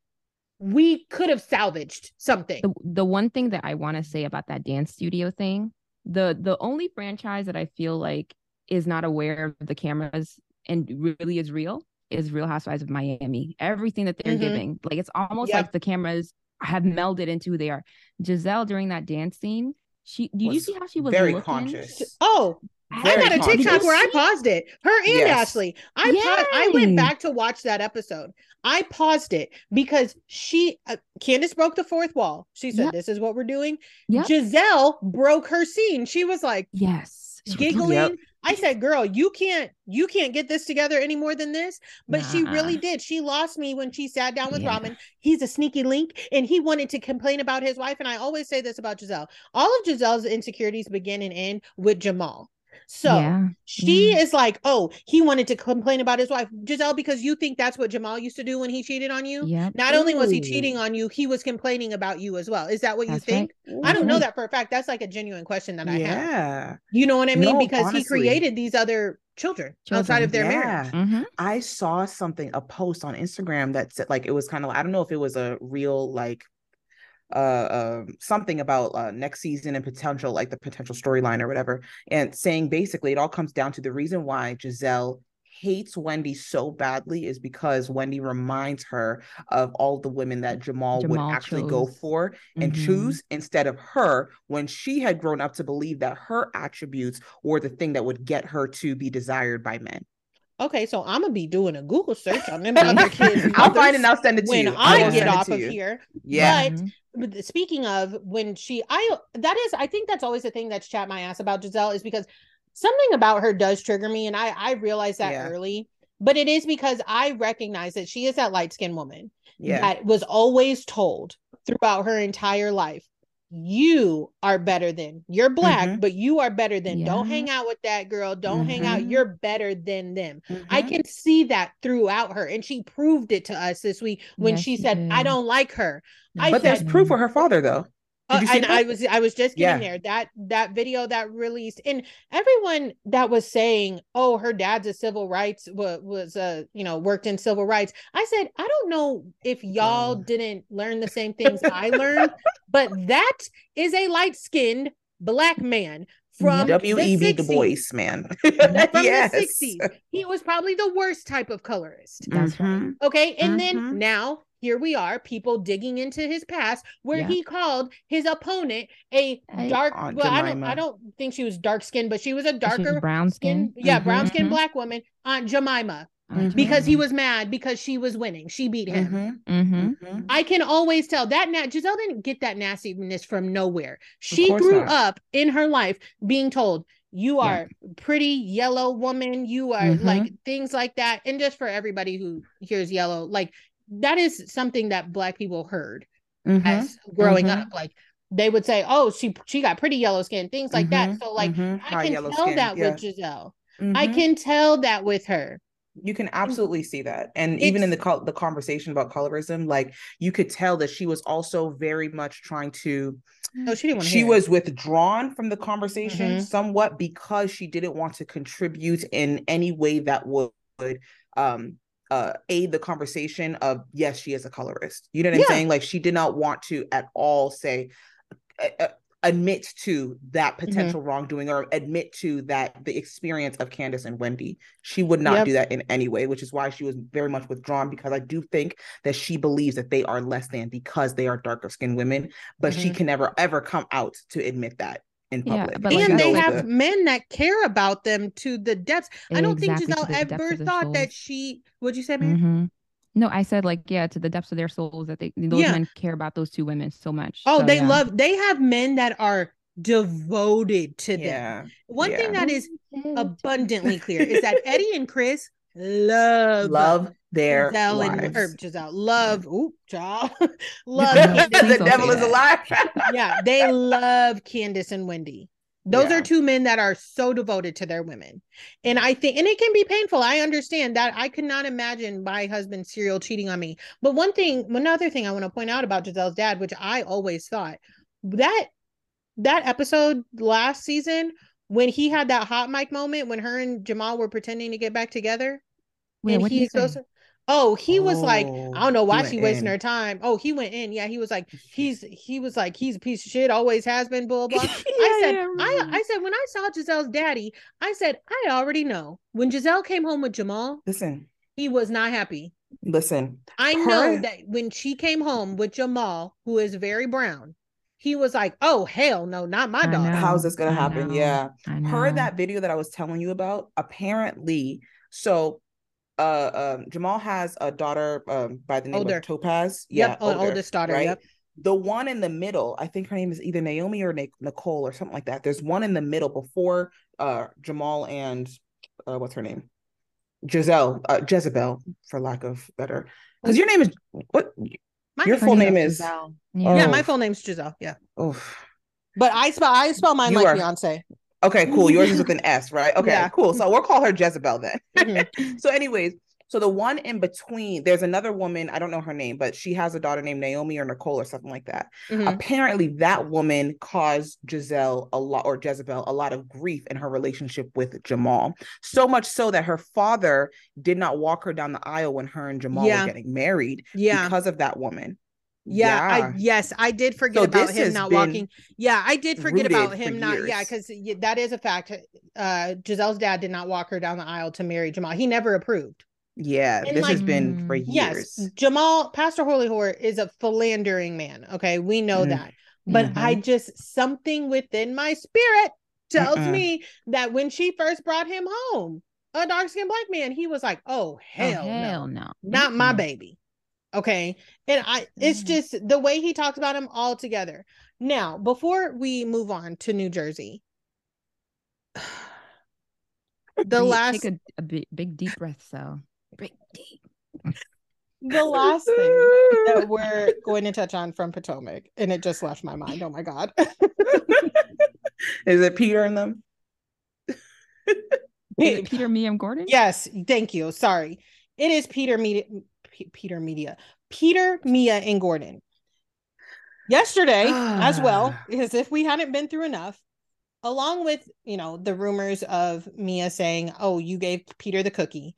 we could have salvaged something. the the one thing that I want to say about that dance studio thing, the the only franchise that I feel like is not aware of the cameras and really is real is Real Housewives of Miami. Everything that they're Mhm. giving, like it's almost Yep. like the cameras have melded into who they are. Gizelle during that dance scene, she did you see how she was very looking? conscious. Oh, Very I got a TikTok conscious. where I paused it. Her and Yes. Ashley. I paused, I went back to watch that episode. I paused it because she uh, Candace broke the fourth wall. She said, Yep. "This is what we're doing." Yep. Gizelle broke her scene. She was like Yes. Giggling. Yep. I said, "Girl, you can't you can't get this together any more than this." But she really did. She lost me when she sat down with Yeah. Robyn. He's a sneaky link and he wanted to complain about his wife and I always say this about Gizelle. All of Gizelle's insecurities begin and end with Jamal. So, yeah. she Yeah. is like, oh, he wanted to complain about his wife, Gizelle, because you think that's what Jamal used to do when he cheated on you. Yep. Not only was he cheating on you, he was complaining about you as well. Is that what you That's right. think? I don't know that for a fact. That's like a genuine question that I have. Yeah. You know what I mean? No, because he created these other children, outside of their marriage. Yeah. Mhm. I saw something, a post on Instagram that said like it was kind of I don't know if it was a real like uh um something about uh next season and potential like the potential storyline or whatever and saying basically it all comes down to the reason why Gizelle hates Wendy so badly is because Wendy reminds her of all the women that Jamal, Jamal would actually go for and Mhm. choose instead of her when she had grown up to believe that her attributes were the thing that would get her to be desired by men. Okay, so I'm gonna be doing a Google search on them other kids. I'll find and I'll send it to when you. I will get off of here. Yeah. But Mhm. speaking of when she i that is i think that's always the thing that's chat my ass about gizelle is because something about her does trigger me and i i realized that Yeah. early but it is because i recognize that she is that light-skinned woman Yeah. that was always told throughout her entire life you are better than you're black Mhm. but you are better than don't hang out with that girl don't hang out Mhm. you're better than them I Mhm. can see that throughout her, and she proved it to us this week when Yes, she said, "I don't like her." I but there's proof for her father though. Did Uh, you see and I was I was just getting Yeah. there. That that video that released, and everyone that was saying, "Oh, her dad's a civil rights was was uh you know worked in civil rights." I said, I don't know if y'all No. didn't learn the same things I learned, but that is a light skinned black man from W B the Du 60s. Bois, man. From yes. the 60s. He was probably the worst type of colorist. That's right. Mhm. Okay. And then Mhm. now here we are, people digging into his past where Yeah. he called his opponent a I- dark Aunt well, I don't I don't think she was dark skinned, but she was a darker brown skin, skin. yeah, brown skinned Mhm. black woman, Aunt Jemima, Mhm. because he was mad because she was winning. She beat him. Mhm. Mhm. Mhm. I can always tell that na- Gizelle didn't get that nastiness from nowhere. She grew not. up in her life being told, you Yeah. are pretty yellow woman, you are Mhm. like things like that. And just for everybody who hears yellow, like that is something that black people heard Mhm. as growing mhm. up. Like they would say, Oh, she she got pretty yellow skin, things like that. Mhm. So like Mhm. I can tell skin, that yeah. with Gizelle. I Mhm. can tell that with her. You can absolutely see that. And even in the It's- col- the conversation about colorism, like you could tell that she was also very much trying to Oh, she didn't want to she hear it. was withdrawn from the conversation Mhm. somewhat because she didn't want to contribute in any way that would um uh aid the conversation of yes she is a colorist you know what i'm saying like she did not want to at all say uh, uh, admit to that Mm-hmm. potential wrongdoing or admit to that the experience of Candace and Wendy she would not Yep. do that in any way which is why she was very much withdrawn because I do think that she believes that they are less than because they are darker skinned women but she Mhm. can never ever come out to admit that in Yeah, public but like and that's they have the- men that care about them to the depths. I don't think Exactly, Gizelle ever of their thought that souls. she. Would you say, Mary? Mhm. No, I said like yeah, to the depths of their souls that they those Yeah. men care about those two women so much. Oh, So, they yeah. love. They have men that are devoted to them. yeah One thing that is abundantly clear is that Eddie and Chris love love their Gizelle and wives. or Gizelle love. Ooh, child, love. No, Candace. please the devil is alive yeah, they love Candace and Wendy. Those Yeah. are two men that are so devoted to their women. And I think, and it can be painful. I understand that. I could not imagine my husband serial cheating on me. But one thing, another thing I want to point out about Gizelle's dad, which I always thought that that episode last season when he had that hot mic moment when her and Jamal were pretending to get back together. Wait, and what did he he say? goes, Oh, he was like, Oh, I don't know why went she wasting in. her time. Oh, he went in. Yeah, he was like, he's he was like, he's a piece of shit, always has been, blah blah. blah. I said, yeah, I. Mm-hmm. I said when I saw Gizelle's daddy, I said, I already know. When Gizelle came home with Jamal, Listen, he was not happy. listen. I know that when she came home with Jamal, who is very brown, he was like, Oh hell no, not my I daughter. How's this gonna I happen? know, Yeah. I her that video that I was telling you about, apparently, so uh um Jamal has a daughter um by the name Older. of Topaz. Yep, Yeah, oldest daughter, right? yep. The one in the middle, I think her name is either Naomi or Na- Nicole or something like that. There's one in the middle before uh Jamal and uh what's her name? Gizelle, uh, Jezebel, for lack of better. Because your name is what? My Your full name is. Giselle. Oh. Yeah, my full name's Giselle. Yeah. Oh, But I spell I spell mine You like are- Beyonce. Okay, cool. Yours is with an S, right? Okay, Yeah. cool. So we'll call her Jezebel then. Mhm. so anyways so the one in between there's another woman i don't know her name but she has a daughter named naomi or nicole or something like that Mhm. apparently that woman caused gizelle a lot or jezebel a lot of grief in her relationship with jamal so much so that her father did not walk her down the aisle when her and jamal Yeah. were getting married Yeah. because of that woman Yeah, I yes, I did forget So about him not walking. Yeah, I did forget about rooted for him not. Yeah, because that is a fact. Uh, Gizelle's dad did not walk her down the aisle to marry Jamal. He never approved. yeah And this has been for Mm. years Yes, Jamal, Pastor Holy Whore is a philandering man. Okay, we know Mm. that. But I just something within my spirit tells Mm-mm. me that when she first brought him home, a dark skinned black man, he was like, "Oh Oh, hell, no." hell no. not my baby. Okay. And I it's Mm. just the way he talks about him all together. Now, before we move on to New Jersey, the last Take a, a big, big deep breath, so. Breathe deep. the last thing that we're going to touch on from Potomac, and it just left my mind. Oh my god. is it peter and them Is it Peter Miam Gordon? yes, thank you. Sorry. It is Peter Media P- Peter Media. Peter, Mia, and Gordon. Yesterday, as well, as if we hadn't been through enough, along with you know the rumors of Mia saying, "Oh, you gave Peter the cookie."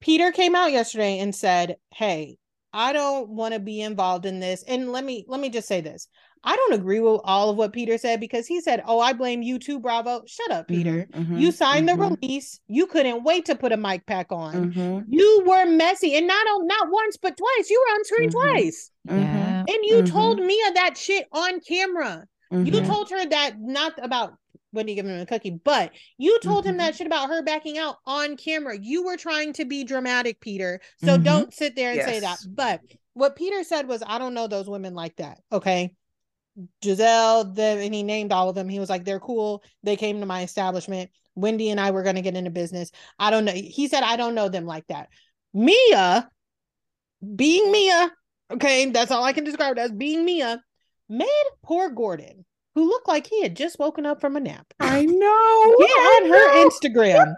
Peter came out yesterday and said, "Hey, I don't want to be involved in this." And let me let me just say this: I don't agree with all of what Peter said because he said, "Oh, I blame you too, Bravo." Shut up, Peter. Mhm, You mhm, signed the mhm, release. You couldn't wait to put a mic pack on. mhm, You were messy, and not on not once but twice. You were on screen Mhm. twice, mhm, Yeah. and you told Mia that shit on camera. You told her that not about Wendy giving him a cookie, but you told him that shit about her backing out on camera. You were trying to be dramatic, Peter. So don't sit there and say that. But what Peter said was, I don't know those women like that. Okay. Gizelle, them, and he named all of them. He was like, they're cool. They came to my establishment. Wendy and I were going to get into business. I don't know. He said, I don't know them like that. Mia, being Mia, okay, that's all I can describe it as being Mia, made poor Gordon, who looked like he had just woken up from a nap, I know. get I on her. Instagram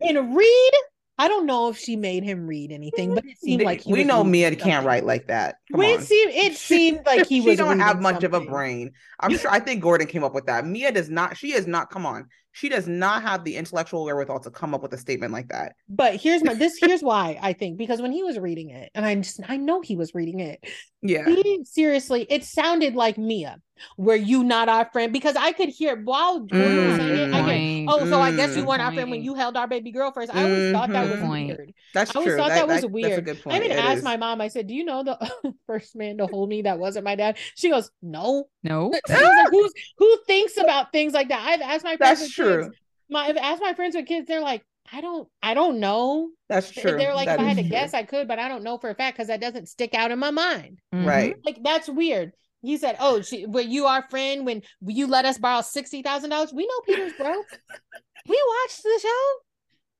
and read. I don't know if she made him read anything, but it seemed like he we know Mia something. can't write like that. Come Well, on. It seemed it seemed like he was she don't have much of a brain. I'm sure. I think Gordon came up with that. Mia does not. She is not. Come on. She does not have the intellectual wherewithal to come up with a statement like that. But here's my this. Here's why I think because when he was reading it, and I just I know he was reading it. Yeah. He seriously, it sounded like Mia. Were you not our friend? Because I could hear while was saying it. I get, Mm. oh, so I guess you Mm. weren't our friend when you held our baby girl first. I always thought that Mhm. was weird. That's true. I always true. thought that was That's a weird. I even It asked is. my mom. I said, "Do you know the first man to hold me that wasn't my dad?" She goes, "No." No. She was like, Who's who thinks about things like that? I've asked my friends. That's with kids, true. my I've asked my friends with kids. They're like, I don't, I don't know. That's true. They're like, That if I had to true. guess, I could, but I don't know for a fact because that doesn't stick out in my mind. Mhm. Right. Like that's weird. He said, "Oh, she, were you our friend when you let us borrow sixty thousand dollars? We know Peter's broke. we watched the show.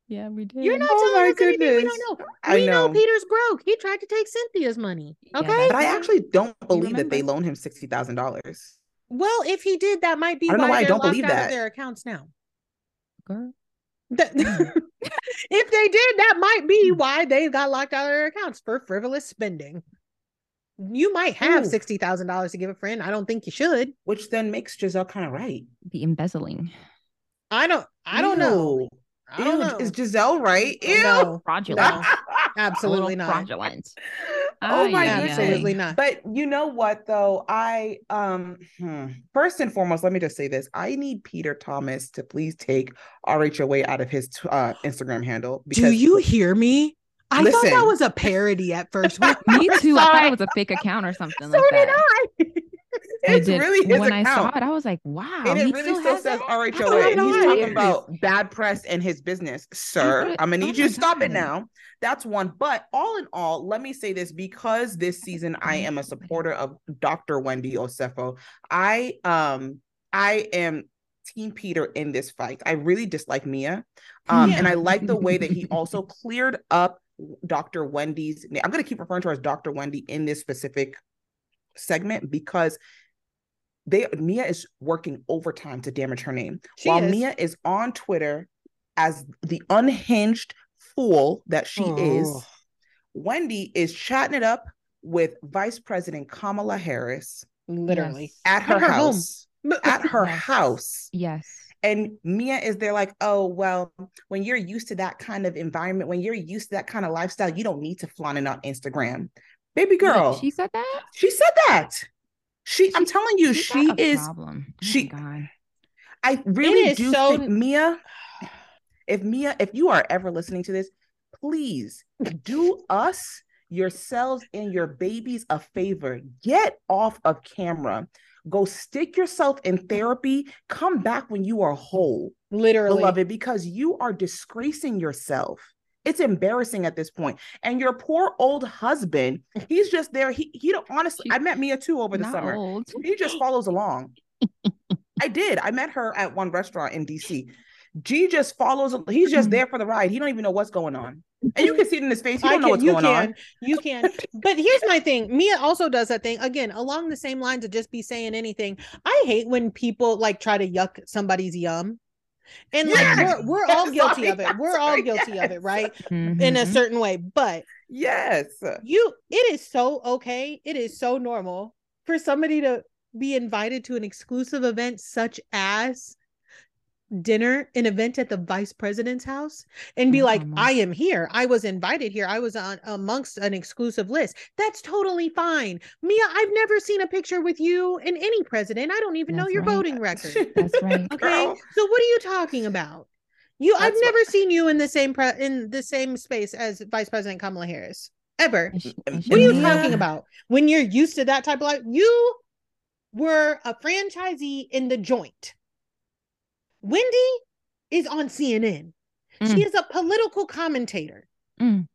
Yeah, we did. You're not Oh telling my us anything we don't know. I we know. know. Peter's broke. He tried to take Cynthia's money. Okay, that's But I actually don't believe that they loaned him sixty thousand dollars. Well, if he did, that might be I don't know why why I they're don't locked believe out of that. their accounts now. Girl. That- mm. if they did, that might be mm. why they got locked out of their accounts for frivolous spending. You might have Ooh. sixty thousand dollars to give a friend. I don't think you should. Which then makes Gizelle kind of right. The embezzling. I don't. I don't know. I don't Ew, know. Is Gizelle right? Ew. No, Fraudulent. No. absolutely not. Fraudulent. oh my Ay, ay, goodness. Absolutely not. But you know what though? I um hmm, first and foremost, let me just say this. I need Peter Thomas to please take RHOA out of his uh, Instagram handle Do you hear me? I thought that was a parody at first. Me First too. I thought it was a fake account or something so like did that. I. I it's did. really his when I account. saw it, I was like, wow. and it really still, says? RHOA. He's talking about bad press and his business. Sir, I'm gonna need you to stop it now. That's one. But all in all, let me say this because this season I am a supporter of Dr. Wendy Osefo. I um I am Team Peter in this fight. I really dislike Mia. Um, and I like the way that he also cleared up Dr. Wendy's name. I'm gonna keep referring to her as Dr. Wendy in this specific segment because they Mia is working overtime to damage her name. She While is. Mia is on Twitter as the unhinged fool that she is, Oh. Wendy is chatting it up with Vice President Kamala Harris Literally. at her, At her home. house. At her Yes. house. Yes. And Mia is there like, oh, well, when you're used to that kind of environment, when you're used to that kind of lifestyle, you don't need to flaunt it on Instagram. Baby girl, She said that? she said that. She, I'm telling you, she is Problem. Oh she- God. I really do so- think Mia, if Mia, if you are ever listening to this, please do us, yourselves, and your babies a favor. Get off of camera. Go stick yourself in therapy. Come back when you are whole, Literally. beloved, because you are disgracing yourself. It's embarrassing at this point. And your poor old husband, he's just there. He he don't honestly, I met Mia too over the Not summer. old. He just follows along. I did. I met her at one restaurant in DC. G just follows. He's just there for the ride. He don't even know what's going on, and you can see it in his face. I don't know can- what's you going can, on. You can. But here's my thing. Mia also does that thing again along the same lines of just be saying anything. I hate when people like try to yuck somebody's yum. And like we're we're all guilty of it. We're all sorry, guilty of it, yes. right? In a Mhm. certain way. But Yes, you it is so okay. It is so normal for somebody to be invited to an exclusive event such as dinner, an event at the vice president's house, and be like, Mhm. I am here. I was invited here. I was on amongst an exclusive list. That's totally fine. Mia, I've never seen a picture with you and any president. I don't even know your right. voting record. That's right. Okay. Girl. So what are you talking about? You I've That's what- never seen you in the same pre- in the same space as Vice President Kamala Harris. Ever. She- What and she What are you Mia- talking about? When you're used to that type of life, you were a franchisee in the joint. Wendy is on CNN. She Mm. is a political commentator. Mm.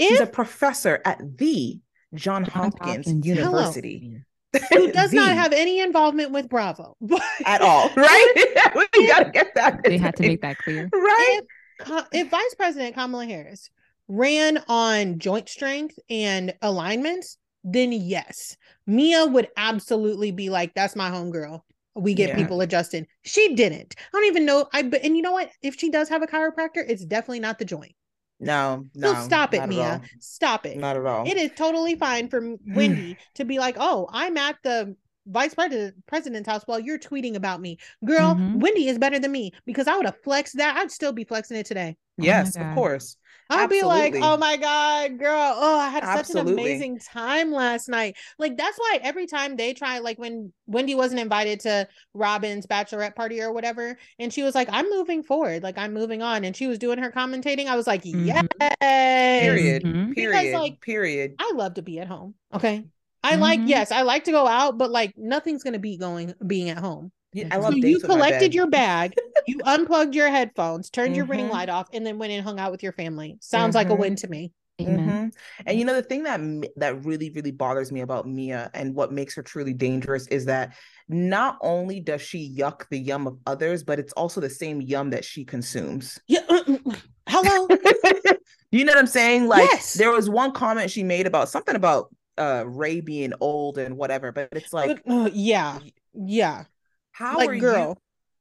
she's a professor at the John Johns Hopkins Hopkins University. who does not have any involvement with Bravo, at all, right? we gotta get that. They had to make that clear. right. if, if Vice President Kamala Harris ran on joint strength and alignments, then yes, Mia would absolutely be like, "That's my homegirl." We get Yeah. people adjusted. She didn't. I don't even know. I but and you know what? If she does have a chiropractor, it's definitely not the joint. No, So no. stop it, Mia. Stop it. Not at all. It is totally fine for Wendy to be like, "Oh, I'm at the vice president president's house while you're tweeting about me, girl. Mhm. Wendy is better than me because I would have flexed that. I'd still be flexing it today. my Yes, of course. I'll be like, oh my God, girl. Oh, I had such an amazing time last night. Like, that's why every time they try, like when Wendy wasn't invited to Robyn's bachelorette party or whatever, and she was like, I'm moving forward, like I'm moving on. And she was doing her commentating. I was like, Mhm. yay. Period. Mhm. Period. like, period. I love to be at home. Okay. I like, Mhm. yes, I like to go out, but like nothing's gonna be going being at home. Yeah, I So love So you dates with my collected your bag, you unplugged your headphones, turned your ring Mhm. light off, and then went and hung out with your family. Sounds like a Mhm. win to me. Amen. Mhm. And you know the thing that that really really bothers me about Mia and what makes her truly dangerous is that not only does she yuck the yum of others, but it's also the same yum that she consumes. Yeah. uh, uh, Hello. you know what I'm saying? Like Yes. there was one comment she made about something about uh Ray being old and whatever, but it's like Uh, yeah. Yeah. How like are girl.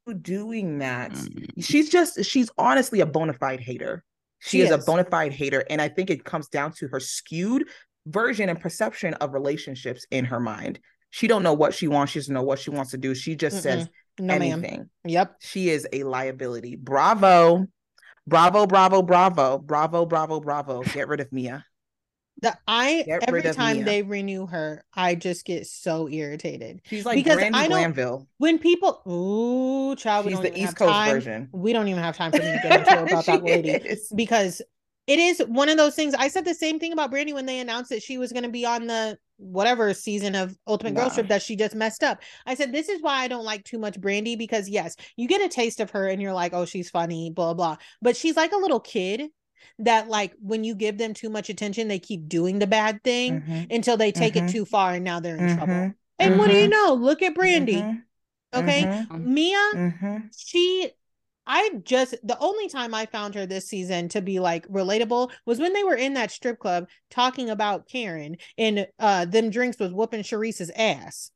you doing that? Mm. She's just she's honestly a bona fide hater. She, She is, is. a bona fide hater. And I think it comes down to her skewed version and perception of relationships in her mind. She don't know what she wants. She doesn't know what she wants to do. She just says No, ma'am. anything. Yep. She is a liability. Bravo. Bravo, bravo, bravo, bravo, bravo, bravo. Get rid of Mia. The I Get every time Mia. they renew her, I just get so irritated. She's like Because Brandi I don't- Glanville. When people ooh, child, we She's don't the East Coast time. version. We don't even have time for me to get into about that lady. is. because it is one of those things. I said the same thing about Brandi when they announced that she was going to be on the whatever season of Ultimate Girls Nah. Trip that she just messed up. I said this is why I don't like too much Brandi because yes, you get a taste of her and you're like, oh, she's funny, blah blah. But she's like a little kid that like when you give them too much attention, they keep doing the bad thing Mhm, until they take Mhm. it too far and now they're in trouble. mhm, And what do you mhm, know? Look at Brandi. mhm, Okay, mhm, Mia mhm. she I just the only time I found her this season to be like relatable was when they were in that strip club talking about Karen and uh them drinks was whooping Sharice's ass.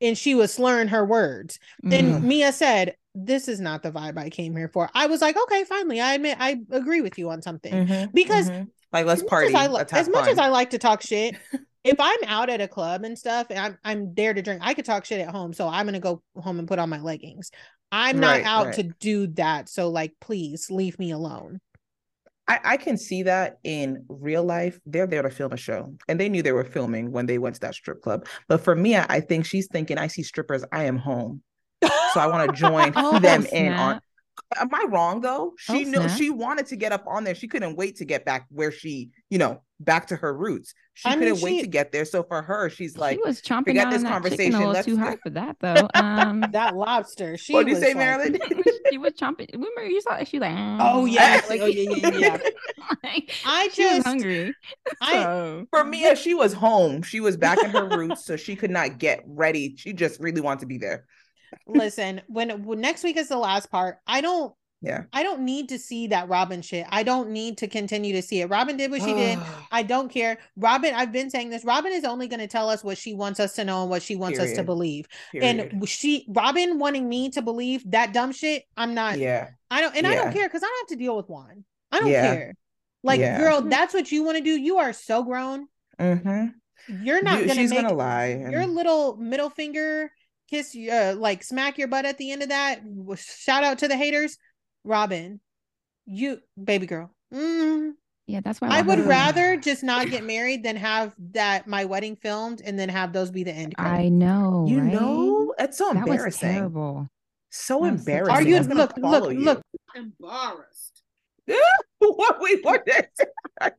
And she was slurring her words. Mhm. And Mia said, This is not the vibe I came here for. I was like, okay, finally. I admit I agree with you on something. Mhm, Because mhm. like let's party. as I li- let's as much as. I like to talk shit, if I'm out at a club and stuff and I'm I'm there to drink, I could talk shit at home. So I'm gonna go home and put on my leggings. I'm not Right, out right. to do that. So like please leave me alone. I, I can see that in real life. They're there to film a show, and they knew they were filming when they went to that strip club. But for Mia, I think she's thinking, "I see strippers. I am home, so I want to join Oh, them in on." Am I wrong though? She Oh, knew snap. she wanted to get up on there. She couldn't wait to get back where she, you know, back to her roots. She I couldn't wait she- to get there. So for her, she's like, she was chomping forget this on that conversation, a let's- too hard for that though. Um, That lobster. She "What do you was say, like- Marilyn?" she was chomping. Remember you saw she was like, Oh, "Mm," yeah. like, Oh, yeah, yeah, yeah. like, I she was just hungry. I So, For Mia, she was home. She was back in her roots, so she could not get ready. She just really wanted to be there. Listen, when, when next week is the last part, I don't Yeah. I don't need to see that Robyn shit. I don't need to continue to see it. Robyn did what she did. I don't care. Robyn, I've been saying this. Robyn is only going to tell us what she wants us to know and what she wants us to believe. Period. And she, Robyn, wanting me to believe that dumb shit. I'm not. yeah. I don't, and I don't care because I don't have to deal with one. I don't Yeah. care. Like, Yeah. girl, that's what you want to do. You are so grown. hmm You're not gonna she's make gonna lie. and- your little middle finger kiss, uh, like smack your butt at the end of that. Shout out to the haters, Robyn. You, baby girl. Mm, yeah, that's why I want would her to- rather just not get married than have that my wedding filmed and then have those be the end. I know. you right? know, it's so that was embarrassing. terrible. So That was embarrassing. Are you That's gonna look look you. look embarrassed? what we what just what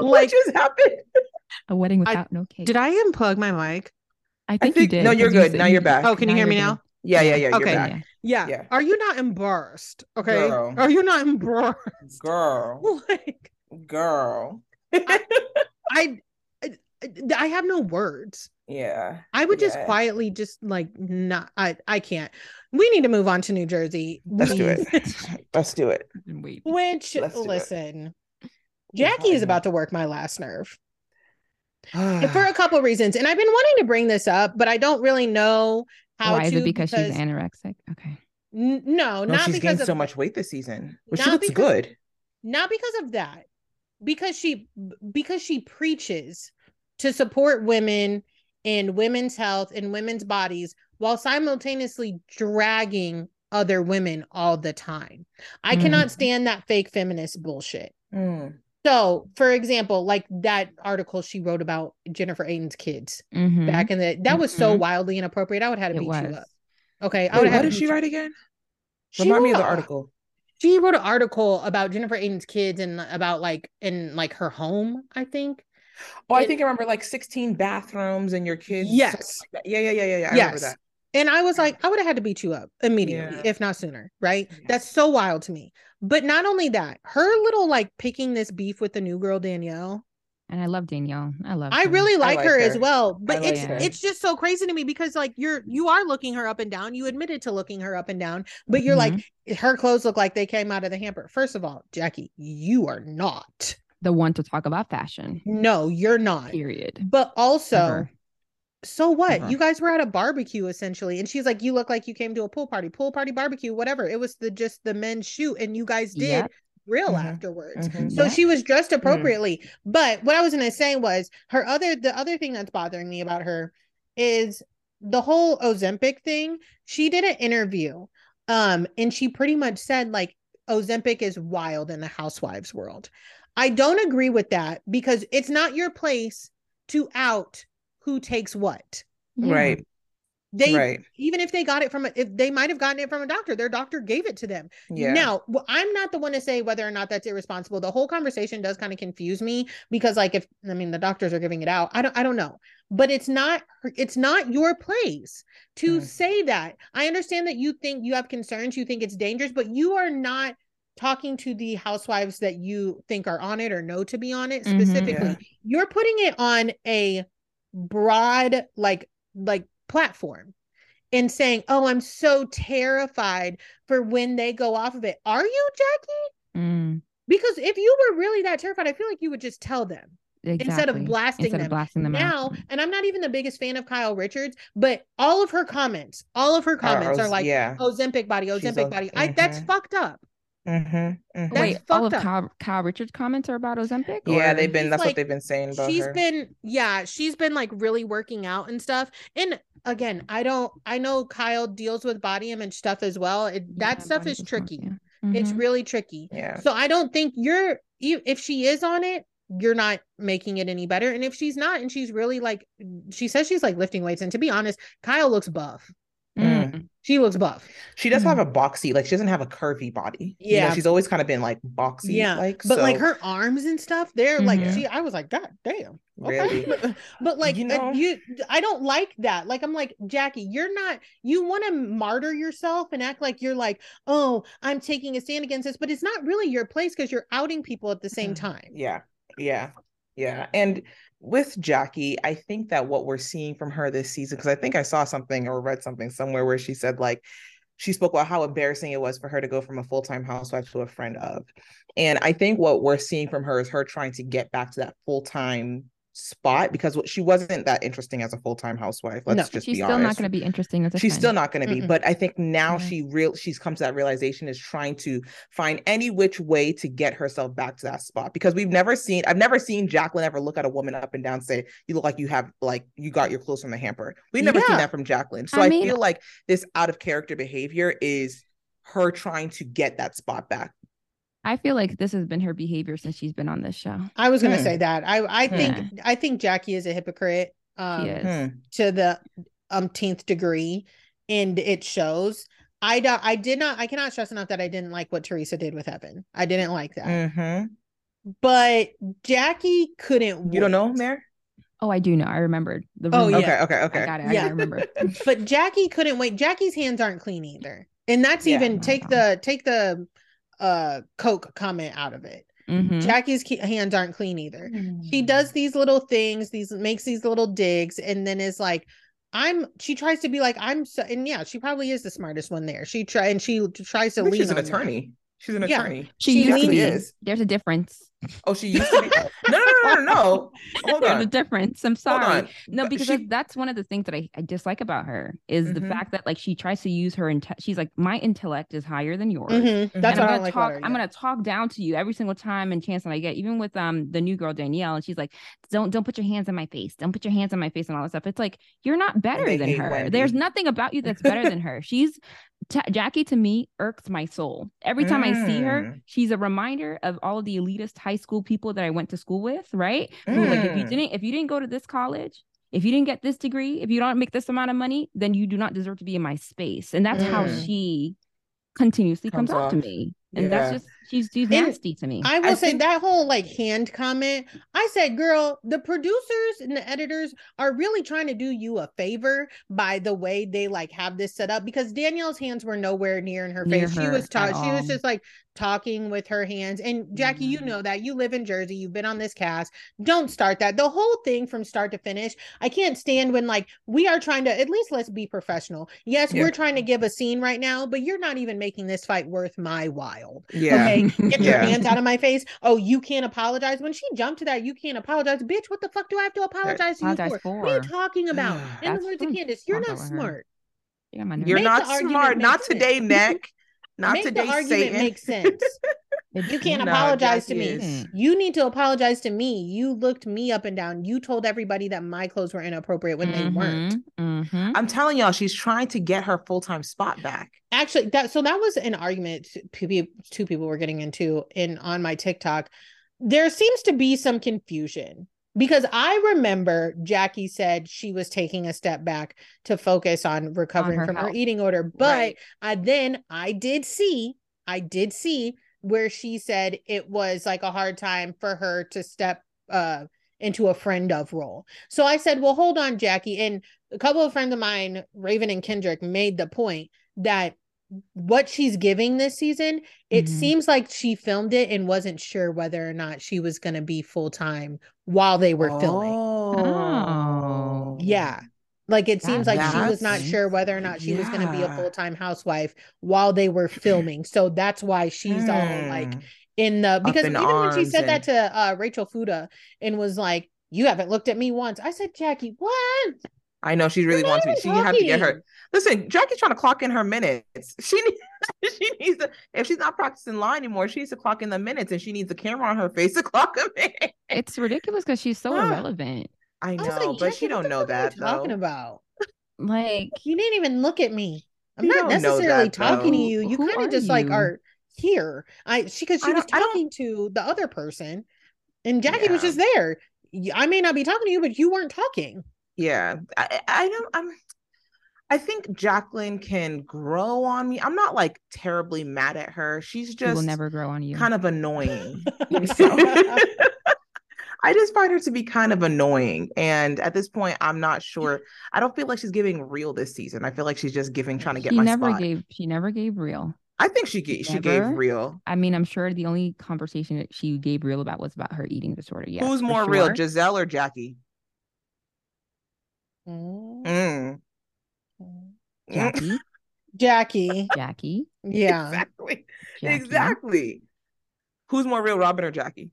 Like- just happened? A wedding I- without no cake. Did I unplug my mic? I I think, think you did. no, you're you good. said Now you- you're back. Oh, can you Now hear me you're now? Yeah, yeah, yeah. You're Okay. back. Yeah. Yeah. Are you not embarrassed? Okay. Girl. Are you not embarrassed? Girl. Like Girl. I, I, I have no words. yeah. I would just Yeah. quietly just like not. I I can't. We need to move on to New Jersey. Let's do it. Let's do it. Wait. Which Let's do it. listen, Jackie is about to work my last nerve. For a couple reasons and i've been wanting to bring this up but i don't really know how Why to is it because, she's anorexic? Okay. N- no, no, not she's because gained of so much weight this season, but she looks because- good. not because of that because she because she preaches to support women and women's health and women's bodies while simultaneously dragging other women all the time i cannot Mhm. stand that fake feminist bullshit Mm. So for example like that article she wrote about jennifer aydin's kids Mhm. back in the that was so Mhm. wildly inappropriate i would have had to It beat you up okay i would have what did she write again? She Remind me of the article. she wrote an article about Jennifer Aydin's kids and about like in like her home, I think. Oh, I think I remember like 16 bathrooms and your kids. Yes. like. Yeah, yeah, yeah, yeah, yeah. I remember Yes. that. And I was like, I would have had to beat you up immediately, Yeah. if not sooner, right? Yeah. That's so wild to me. But not only that, her little like picking this beef with the new girl Danielle. And I love Danielle. I love. I her. really like, like her, as well. But like it's her. it's just so crazy to me because like you're you are looking her up and down. You admitted to looking her up and down, but you're like mm-hmm. her clothes look like they came out of the hamper. First of all, Jackie, you are not. the one to talk about fashion. No, you're not. Period. But also, Ever. So what? Uh-huh. You guys were at a barbecue essentially. And she's like, You look like you came to a pool party, pool party, barbecue, whatever. It was the just the men's shoot, and you guys did real Mhm. afterwards. Mhm. So Yep. she was dressed appropriately. But what I was gonna say was her other the other thing that's bothering me about her is the whole Ozempic thing. She did an interview, um, and she pretty much said like Ozempic is wild in the housewives world. I don't agree with that because it's not your place to out who takes what. Yeah. Right. They right. even if they got it from a, if they might have gotten it from a doctor, their doctor gave it to them. Yeah. Now, well, I'm not the one to say whether or not that's irresponsible. The whole conversation does kind of confuse me because, like, if I mean the doctors are giving it out, I don't, I don't know. But it's not, it's not your place to Mm. say that. I understand that you think you have concerns, you think it's dangerous, but you are not talking to the housewives that you think are on it or know to be on it Mhm. specifically. Yeah. You're putting it on a broad, like, like platform and saying, "Oh, I'm so terrified for when they go off of it." Are you, Jackie? Mm, Because if you were really that terrified, I feel like you would just tell them exactly. instead of blasting Instead them. of blasting them now, out. and I'm not even the biggest fan of Kyle Richards, but all of her comments, all of her comments are, Oz- like, yeah. "Ozempic body, She's Ozempic on- body." I that's mhm. fucked up. Mm-hmm. hmm Wait, all of. Kyle, Kyle Richards' comments are about Ozempic? Yeah, or- they've been. That's like- what they've been saying about She's her. been, yeah, she's been like really working out and stuff. And again, I don't, I know Kyle deals with body image stuff as well. It, that stuff body is dysmorphia. tricky. It's Mhm. really tricky. yeah. So I don't think you're e- if she is on it, you're not making it any better. And if she's not, and she's really like she says she's like lifting weights, and to be honest, Kyle looks buff. Mm. She looks buff. She does Mhm. have a boxy, like she doesn't have a curvy body. You know, Yeah. she's always kind of been like boxy. Yeah. like But like her arms and stuff, they're like Mhm. she I was like, God damn. Okay. Really? But, but like You uh, know- you I don't like that. Like I'm like, Jackie, you're not you want to martyr yourself and act like you're like, oh, I'm taking a stand against this, but it's not really your place because you're outing people at the same Mhm. time. Yeah, yeah, yeah. And with Jackie, I think that what we're seeing from her this season, because I think I saw something or read something somewhere where she said like she spoke about how embarrassing it was for her to go from a full-time housewife to a friend of. And I think what we're seeing from her is her trying to get back to that full-time spot because she wasn't that interesting as a full-time housewife. Let's No. just She's be still honest. not going to be interesting as a she's friend. still not going to be but i think now Mhm. she real she's come to that realization is trying to find any which way to get herself back to that spot because we've never seen i've never seen jacqueline ever look at a woman up and down and say you look like you have like you got your clothes from the hamper we've never Yeah. seen that from jacqueline so I i, mean- feel like this out of character behavior is her trying to get that spot back I feel like this has been her behavior since she's been on this show. I was gonna Hmm. say that. I I think Yeah. I think Jackie is a hypocrite. Um, She is. Hmm. to the umpteenth degree and it shows i don't i did not i cannot stress enough that i didn't like what teresa did with evan i didn't like that Mhm. but jackie couldn't you don't know wait. there Oh, I do know. I remembered. The Oh, yeah. okay okay okay I got it. I Yeah. gotta remember. but jackie couldn't wait jackie's hands aren't clean either and that's Yeah. even No, take no. the take the uh coke comment out of it Mhm. jackie's ke- hands aren't clean either she does these little things these makes these little digs and then is like i'm she tries to be like i'm so and yeah she probably is the smartest one there she try and she tries to I think lean she's an on that. attorney she's an Yeah. attorney She, She used to be. is. There's a difference. Oh she used to be no no no no no no hold There's on a difference. I'm sorry. No, because she- that's, that's one of the things that I, I dislike about her is the Mhm. fact that like she tries to use her inte- she's like my intellect is higher than yours. Mhm. That's and what I I'm don't gonna like talk. about her. I'm gonna talk down to you every single time and chance that I get, even with um the new girl Danielle, and she's like, "Don't don't put your hands on my face. Don't put your hands on my face and all that stuff." It's like you're not better they than her. Wendy. There's nothing about you that's better than her. She's Ta Jackie to me irks my soul every time I see her. Mm. She's a reminder of all of the elitist high school people that I went to school with, right? Who like if you Mm. didn't if you didn't go to this college. If you didn't get this degree, if you don't make this amount of money, then you do not deserve to be in my space. And that's how Mm. she continuously comes, Comes off to me. And that's just she's she's And nasty to me. I will I say think- that whole like hand comment. I said, girl, the producers and the editors are really trying to do you a favor by the way they like have this set up because Danielle's hands were nowhere near in her Near face. She was taught she was just like talking with her hands. And Jackie, you Mhm. know that you live in Jersey, you've been on this cast. Don't start that. The whole thing from start to finish. I can't stand when like we are trying to at least let's be professional. Yes, Yeah. we're trying to give a scene right now, but you're not even making this fight worth my while. yeah Okay, get your Yeah. hands out of my face. Oh, you can't apologize. When she jumped to that, you can't apologize. Bitch, what the fuck do I have to apologize to you Apologize for? What are you talking about? In the words of. Candiace, you're not smart. Yeah, my You're Make not smart. Not today, Neck. Not Make today, the argument Satan. make sense. If You can't No, apologize to Jackie me. is- You need to apologize to me. You looked me up and down. You told everybody that my clothes were inappropriate when they weren't. Mm-hmm. I'm telling y'all, she's trying to get her full time spot back. Actually, that so that was an argument two people two people were getting into in on my TikTok. There seems to be some confusion because I remember Jackie said she was taking a step back to focus on recovering her from her eating order, but Right. I then I did see I did see where she said it was like a hard time for her to step uh into a friend of role. So I said, "Well, hold on, Jackie." And a couple of friends of mine, Raven and Kendrick, made the point that what she's giving this season, it Mhm. seems like she filmed it and wasn't sure whether or not she was going to be full time while they were filming. Oh. Yeah. Like it seems That like she was not sure whether or not she was going to be a full time housewife while they were filming. So that's why she's all like Hmm. in the because in even when she arms said that to uh Rachel Fuda and was like, "You haven't looked at me once," I said, "Jackie, what? I know she really wants me. She even have to get her. Listen, Jackie's trying to clock in her minutes. She needs. She needs to. If she's not practicing line anymore, she needs to clock in the minutes, and she needs a camera on her face to clock them in. It's ridiculous because she's so irrelevant. I I know, was like, but Jackie, she don't the know fuck are you that talking about. Like, You didn't even look at me. I'm not necessarily that, talking to you. You kind of just like are here. I she because she I was don't- I don't- talking to the other person, and Jackie was just there. I may not be talking to you, but you weren't talking. Yeah, I, I don't. I'm. I think Jacqueline can grow on me. I'm not like terribly mad at her. She's she will just never grow on you. kind of annoying. I just find her to be kind of annoying. And at this point, I'm not sure. I don't feel like she's giving real this season. I feel like she's just giving, trying to get she my never spot. gave. She never gave real. I think she gave, she gave real. I mean, I'm sure the only conversation that she gave real about was about her eating disorder. Yeah. Who's for more real, sure. Gizelle or Jackie? Mm. Mm. Jackie, Jackie. Jackie, Yeah. exactly. Jackie. Exactly. Who's more real, Robyn or Jackie?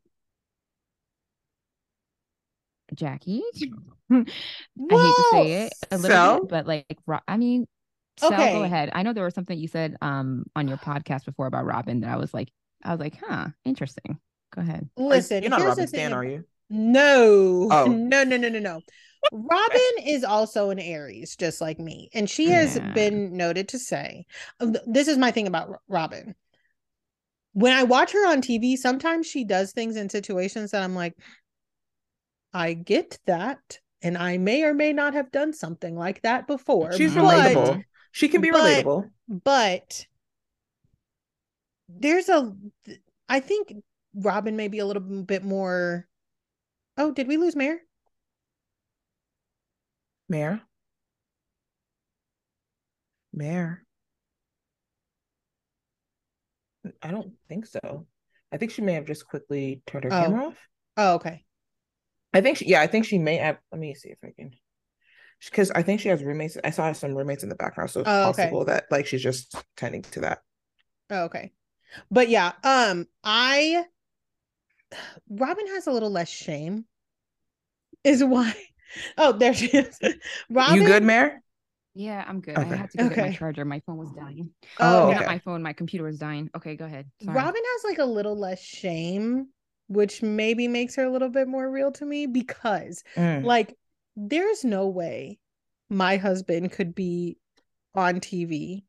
Jackie. I hate to say it a little So? bit, but like, I mean, so Okay. go ahead. I know there was something you said um on your podcast before about Robyn that I was like, I was like, huh, interesting. Go ahead. Listen, You're not a here's the Robyn Stan, are you? No. Oh. No, no, no, no, no. Robyn is also an Aries, just like me. And she has Yeah. been noted to say, um, this is my thing about Robyn. When I watch her on TV, sometimes she does things in situations that I'm like, I get that. And I may or may not have done something like that before. She's but- relatable. She can be but- relatable. but there's a i think robyn may be a little bit more oh did we lose mare Mare. Mare. I don't think so. I think she may have just quickly turned her Oh. camera off. oh okay I think she, yeah, I think she may have. Let me see if I can, because I think she has roommates. I saw some roommates in the background, so it's Oh, okay. possible that like she's just tending to that. oh, okay but yeah um i robyn has a little less shame is why oh there she is robyn You good, Mare? Yeah, I'm good. I had to go get my charger. My phone was dying. oh, Oh, okay. Not my phone. My computer was dying. Okay, go ahead. Sorry. robyn has like a little less shame which maybe makes her a little bit more real to me because Mm. Like, there's no way my husband could be on TV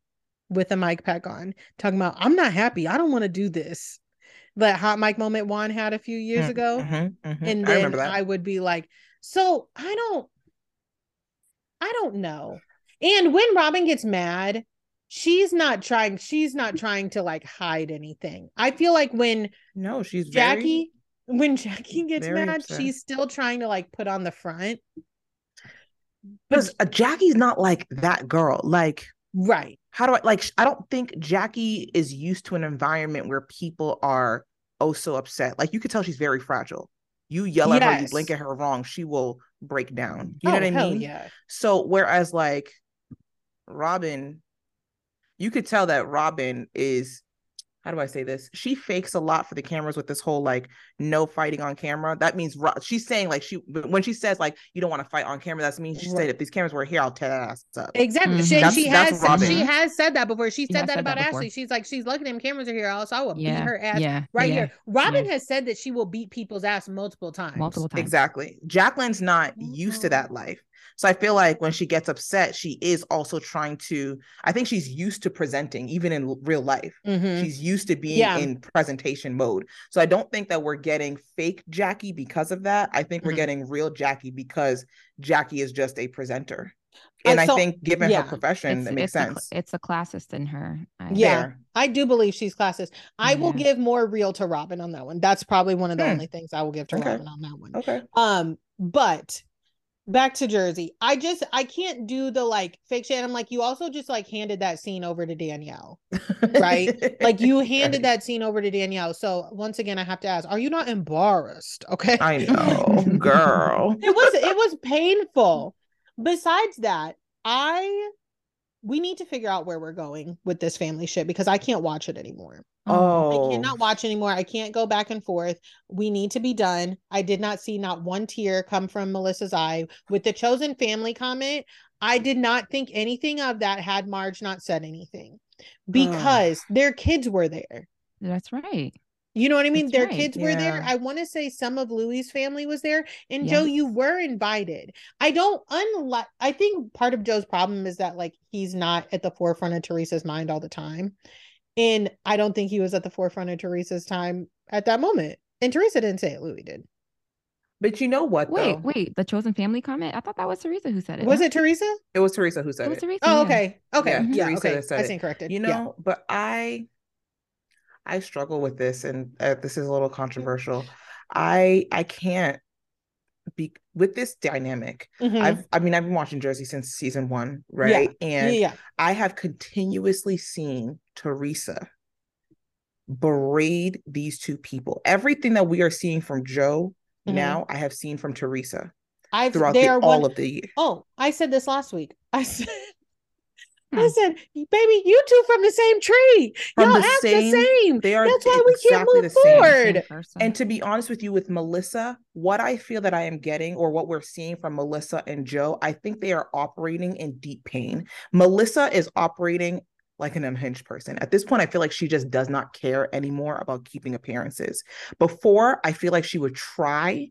with a mic pack on talking about, I'm not happy. I don't want to do this. That hot mic moment Juan had a few years Mm, ago. mhm, mhm. And then remember that. I would be like, so I don't, I don't know. And when Robyn gets mad, she's not trying, she's not trying to like hide anything. I feel like when no, she's very- Jackie when Jackie gets mad, upset. she's still trying to like put on the front. because uh, Jackie's not like that girl. Like, Right. how do I like? I don't think Jackie is used to an environment where people are oh so upset. Like, you could tell she's very fragile. You yell at her, you blink at her wrong, she will break down. You know oh, what I mean? yeah. So whereas like Robyn, you could tell that Robyn is how do I say this? She fakes a lot for the cameras with this whole like no fighting on camera. That means she's saying like she when she says like you don't want to fight on camera, that means she right. said if these cameras were here, I'll tear that ass up. Exactly. Mm-hmm. She, that's, she has said, she has said that before. She said that said about that Ashley. She's like she's lucky them cameras are here, else I will yeah. beat her ass yeah. right yeah. here. Robyn has said that she will beat people's ass multiple times. Multiple times. Exactly. Jacqueline's not mm-hmm. used to that life. So I feel like when she gets upset, she is also trying to, I think she's used to presenting, even in real life. Mm-hmm. She's used to being yeah. in presentation mode. So I don't think that we're getting fake Jackie because of that. I think mm-hmm. we're getting real Jackie because Jackie is just a presenter. And so, I think, given yeah, her profession, it makes sense. A, it's a classist in her. I yeah, there. I do believe she's classist. I yeah. will give more real to Robyn on that one. That's probably one of the hmm. only things I will give to okay. Robyn on that one. Okay. Um, but back to Jersey. I just I can't do the like fake shit. I'm like, you also just like handed that scene over to Danielle, right? like you handed that scene over to Danielle. So once again, I have to ask, are you not embarrassed? Okay. I know, girl. it was it was painful. Besides that, I we need to figure out where we're going with this family shit because I can't watch it anymore. Oh, I cannot watch anymore. I can't go back and forth. We need to be done. I did not see not one tear come from Melissa's eye with the chosen family comment. I did not think anything of that had Marge not said anything because their kids were there. That's right. You know what I mean? That's Their right. kids were yeah. there. I want to say some of Luis's family was there. And yes. Joe, you were invited. I don't unlike I think part of Joe's problem is that like he's not at the forefront of Teresa's mind all the time. And I don't think he was at the forefront of Teresa's time at that moment. And Teresa didn't say it, Luis did. But you know what? Wait, though? wait. The chosen family comment. I thought that was Teresa who said it. Was it Teresa? It was Teresa who said it. Was it. Teresa, oh, okay. Okay. Yeah, yeah Teresa okay. said I stand corrected. You know, yeah. but I I struggle with this, and uh, this is a little controversial. I I can't be with this dynamic. Mm-hmm. I've I mean I've been watching Jersey since season one, right? Yeah. And yeah. I have continuously seen Teresa berate these two people. Everything that we are seeing from Joe mm-hmm. now, I have seen from Teresa. I've throughout the, all one, of the year. Oh, I said this last week. I said I hmm. said, baby, you two from the same tree. From Y'all the act same, the same. They are That's why we exactly can't move forward. And to be honest with you, with Melissa, what I feel that I am getting, or what we're seeing from Melissa and Joe, I think they are operating in deep pain. Melissa is operating like an unhinged person. At this point, I feel like she just does not care anymore about keeping appearances. Before, I feel like she would try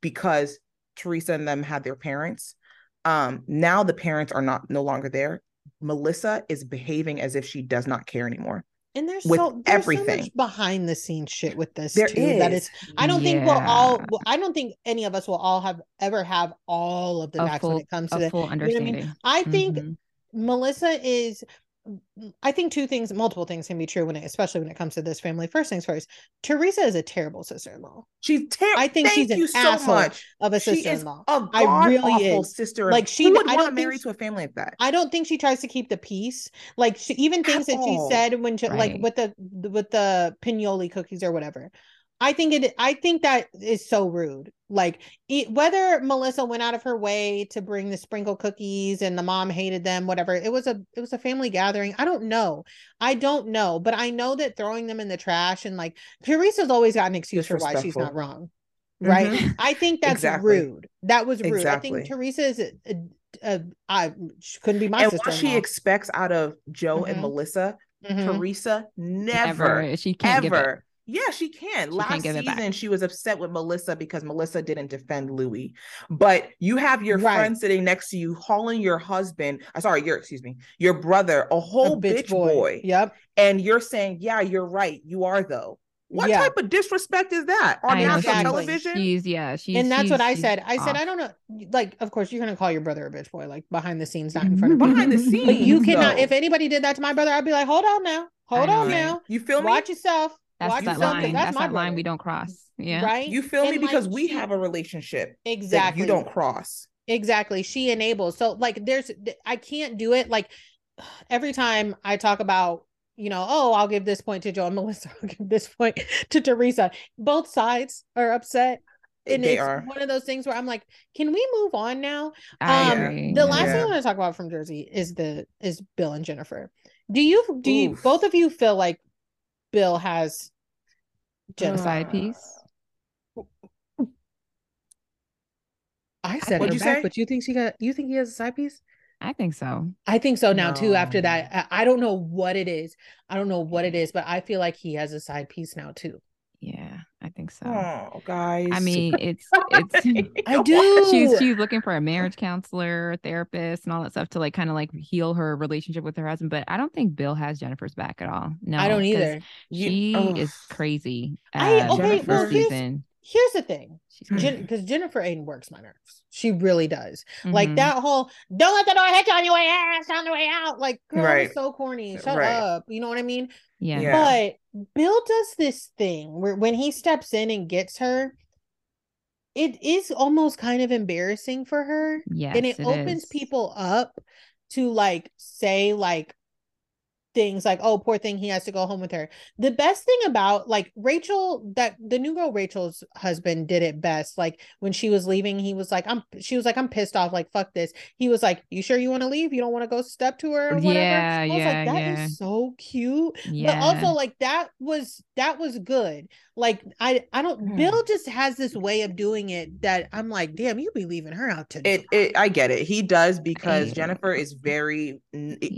because Teresa and them had their parents. Um, now the parents are not no longer there. Melissa is behaving as if she does not care anymore. And there's with so there's everything so behind the scenes shit with this there too. Is. That is, I don't yeah. think we'll all. I don't think any of us will all have ever have all of the facts when it comes to the full understanding. You know I, mean? I think mm-hmm. Melissa is I think two things, multiple things can be true when it, especially when it comes to this family. First things first, Teresa is a terrible sister-in-law. She's terrible. I think Thank she's an so asshole much. of a sister-in-law. A I really is sister. Like she would I don't marry to a family like that. I don't think she tries to keep the peace. Like she even things At that all. she said when she, right. like with the with the pinoli cookies or whatever. I think it. I think that is so rude. Like it, whether Melissa went out of her way to bring the sprinkle cookies and the mom hated them, whatever. It was a it was a family gathering. I don't know. I don't know, but I know that throwing them in the trash and like Teresa's always got an excuse for why she's not wrong. Right. Mm-hmm. I think that's exactly. rude. That was rude. Exactly. I think Teresa is. A, a, a, I couldn't be my and sister. What she expects out of Joe mm-hmm. and Melissa, mm-hmm. Teresa never, never she can't ever yeah, she can. She Last season, she was upset with Melissa because Melissa didn't defend Luis. But you have your right. friend sitting next to you, hauling your husband. Uh, sorry, your excuse me, your brother, a whole a bitch, bitch boy. boy. Yep. And you're saying, yeah, you're right. You are though. What yeah. type of disrespect is that on national exactly. television? She's yeah, she's and that's she's, what I said. I said I don't know. Like, of course, you're gonna call your brother a bitch boy, like behind the scenes, not in front of you. behind people. the scenes. But you cannot. Though. If anybody did that to my brother, I'd be like, hold on now, hold on now. You feel me? Watch yourself. That's Watch that line. That's, that's that line we don't cross. Yeah. Right. You feel and me? Because we have a relationship. Exactly. you don't cross. Exactly. She enables. So like there's I can't do it. Like every time I talk about, you know, oh, I'll give this point to Joe and Melissa, I'll give this point to Teresa. Both sides are upset. And they it's are. one of those things where I'm like, can we move on now? Um, the last yeah. thing I want to talk about from Jersey is the is Bill and Jennifer. Do you do Oof. you both of you feel like Bill has genocide side piece. I said What'd her back, say? but you think she got? You think he has a side piece? I think so. I think so now too. After that, I, I don't know what it is. I don't know what it is, but I feel like he has a side piece now too. Yeah, I think so. Oh, guys. I mean, it's it's I do. she's she's looking for a marriage counselor, therapist, and all that stuff to like kind of like heal her relationship with her husband. But I don't think Bill has Jennifer's back at all. No, I don't either. You- She ugh. is crazy. I- uh, okay, well, here's- season. Here's the thing, She's crazy. because Jennifer Aydin works my nerves. She really does. Like Mhm. that whole "don't let the door hit you on your way out, on the way out." Like, girl, Right. it's so corny. Shut Right. up. You know what I mean? Yeah. Yeah. But Bill does this thing where when he steps in and gets her, it is almost kind of embarrassing for her. Yes. and it, opens is. people up to like say like things like oh poor thing he has to go home with her. The best thing about like rachel that the new girl rachel's husband did it best like when she was leaving he was like i'm she was like i'm pissed off like fuck this. He was like you sure you want to leave? You don't want to go step to her or whatever? Yeah, i was yeah, like that is yeah. so cute. Yeah. but also like that was that was good. Like i i don't Hmm. bill just has this way of doing it that i'm like damn you be leaving her out to it, it i get it. He does because I- jennifer is very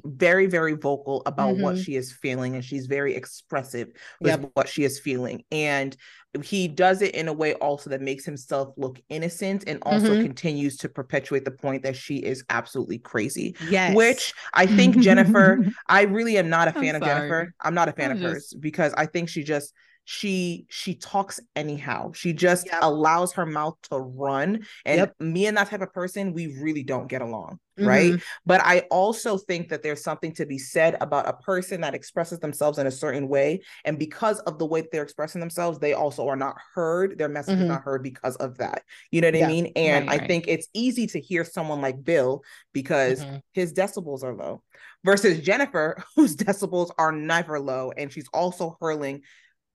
very very vocal about what Mhm. she is feeling and she's very expressive with Yep. what she is feeling and he does it in a way also that makes himself look innocent and also Mhm. continues to perpetuate the point that she is absolutely crazy yes which i think jennifer I really am not a I'm fan of sorry. Jennifer. I'm not a fan I'm of hers because I think she just she she talks anyhow. She just Yep. allows her mouth to run. And Yep. me and that type of person, we really don't get along. Right. Mhm. But I also think that there's something to be said about a person that expresses themselves in a certain way. And because of the way that they're expressing themselves, they also are not heard. Their message Mhm. is not heard because of that. You know what Yeah. I mean? And Right, I right. think it's easy to hear someone like Bill because Mhm. his decibels are low versus Jennifer, whose decibels are never low, and she's also hurling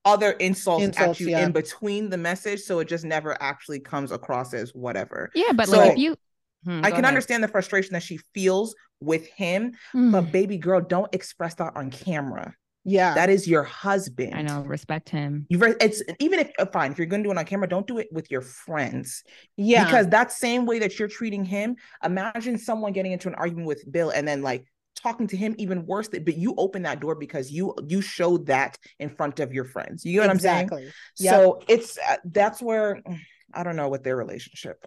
other insults, Insults, at you yeah. in between the message, so it just never actually comes across as whatever. yeah, but So, like if you Hmm, I can ahead. understand the frustration that she feels with him, Mm, but baby girl, don't express that on camera. yeah That is your husband. I know, respect him. You re- it's even if uh, fine if you're going to do it on camera, don't do it with your friends yeah because that same way that you're treating him, imagine someone getting into an argument with Bill and then like talking to him even worse. But you open that door because you you showed that in front of your friends. You know what I'm saying? exactly Yep. So it's uh, that's where I don't know what their relationship.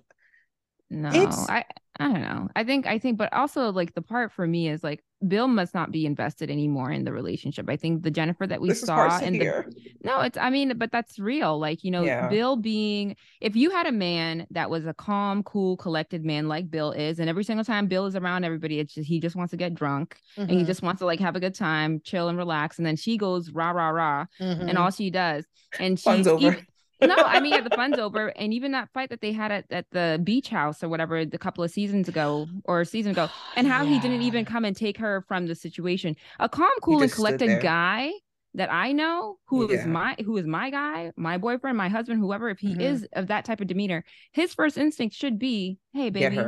No, It's- I I don't know. I think I think, but also like the part for me is like Bill must not be invested anymore in the relationship. I think the Jennifer that we this saw in the no, it's I mean, but that's real. Like you know, Yeah. Bill being if you had a man that was a calm, cool, collected man like Bill is, and every single time Bill is around everybody, it's just he just wants to get drunk and he Mhm. just wants to like have a good time, chill and relax, and then she goes rah rah rah, Mhm. and all she does, and she Fun's over. ev- no, I mean, yeah, the fun's over. And even that fight that they had at, at the beach house or whatever, a couple of seasons ago or a season ago, and how he didn't even come and take her from the situation. A calm, cool, and just stood there. collected guy that I know who is Yeah. my who is my guy, my boyfriend, my husband, whoever, if he Mhm. is of that type of demeanor, his first instinct should be, Hey, baby.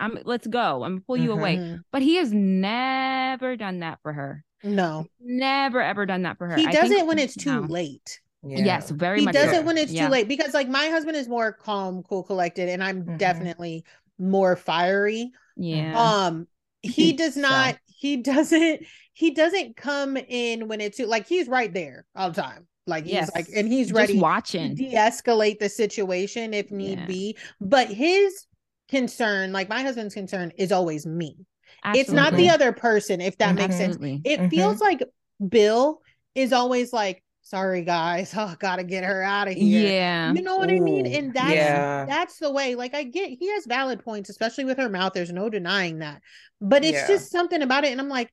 I'm let's go. I'm gonna pull you Mhm. away. But he has never done that for her. no Never ever done that for her. he I does it when it's too no. late Yes, very he much. does so. it when it's Yeah. too late because like my husband is more calm cool collected and i'm Mhm. definitely more fiery Yeah. um he does So- not he doesn't he doesn't come in when it's too like he's right there all the time like he's Yes. like and he's Just ready to watching. de-escalate the situation if need Yeah. be but his concern like my husband's concern is always me it's not the other person if that makes sense Absolutely. it Mhm. feels like bill is always like sorry guys oh gotta get her out of here Yeah. you know what i mean and that's yeah. that's the way like i get he has valid points especially with her mouth there's no denying that but it's Yeah. just something about it and i'm like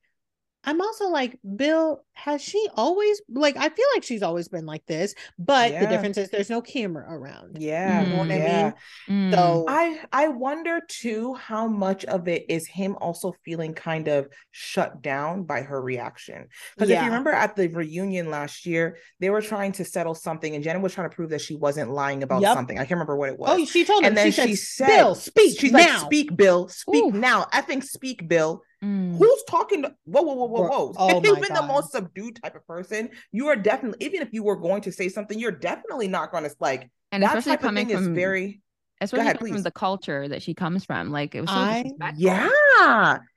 i'm also like bill has she always like i feel like she's always been like this but the difference is there's no camera around Yeah, you know what i yeah. mean Mm. so I I wonder too how much of it is him also feeling kind of shut down by her reaction. Because if you remember at the reunion last year, they were trying to settle something, and Jenna was trying to prove that she wasn't lying about Yep. something. I can't remember what it was. oh she told him and then she, she said, said, bill speak she's now like, "Speak, Bill. Speak Oof. now. Effing speak, Bill." Mm. Who's talking to whoa, whoa, whoa, whoa, Bro- whoa? oh my even the God. most subdued type of person, you are definitely even if you were going to say something, you're definitely not gonna like And that especially type of coming thing from is very especially ahead, coming please. from the culture that she comes from. Like it was so I- yeah.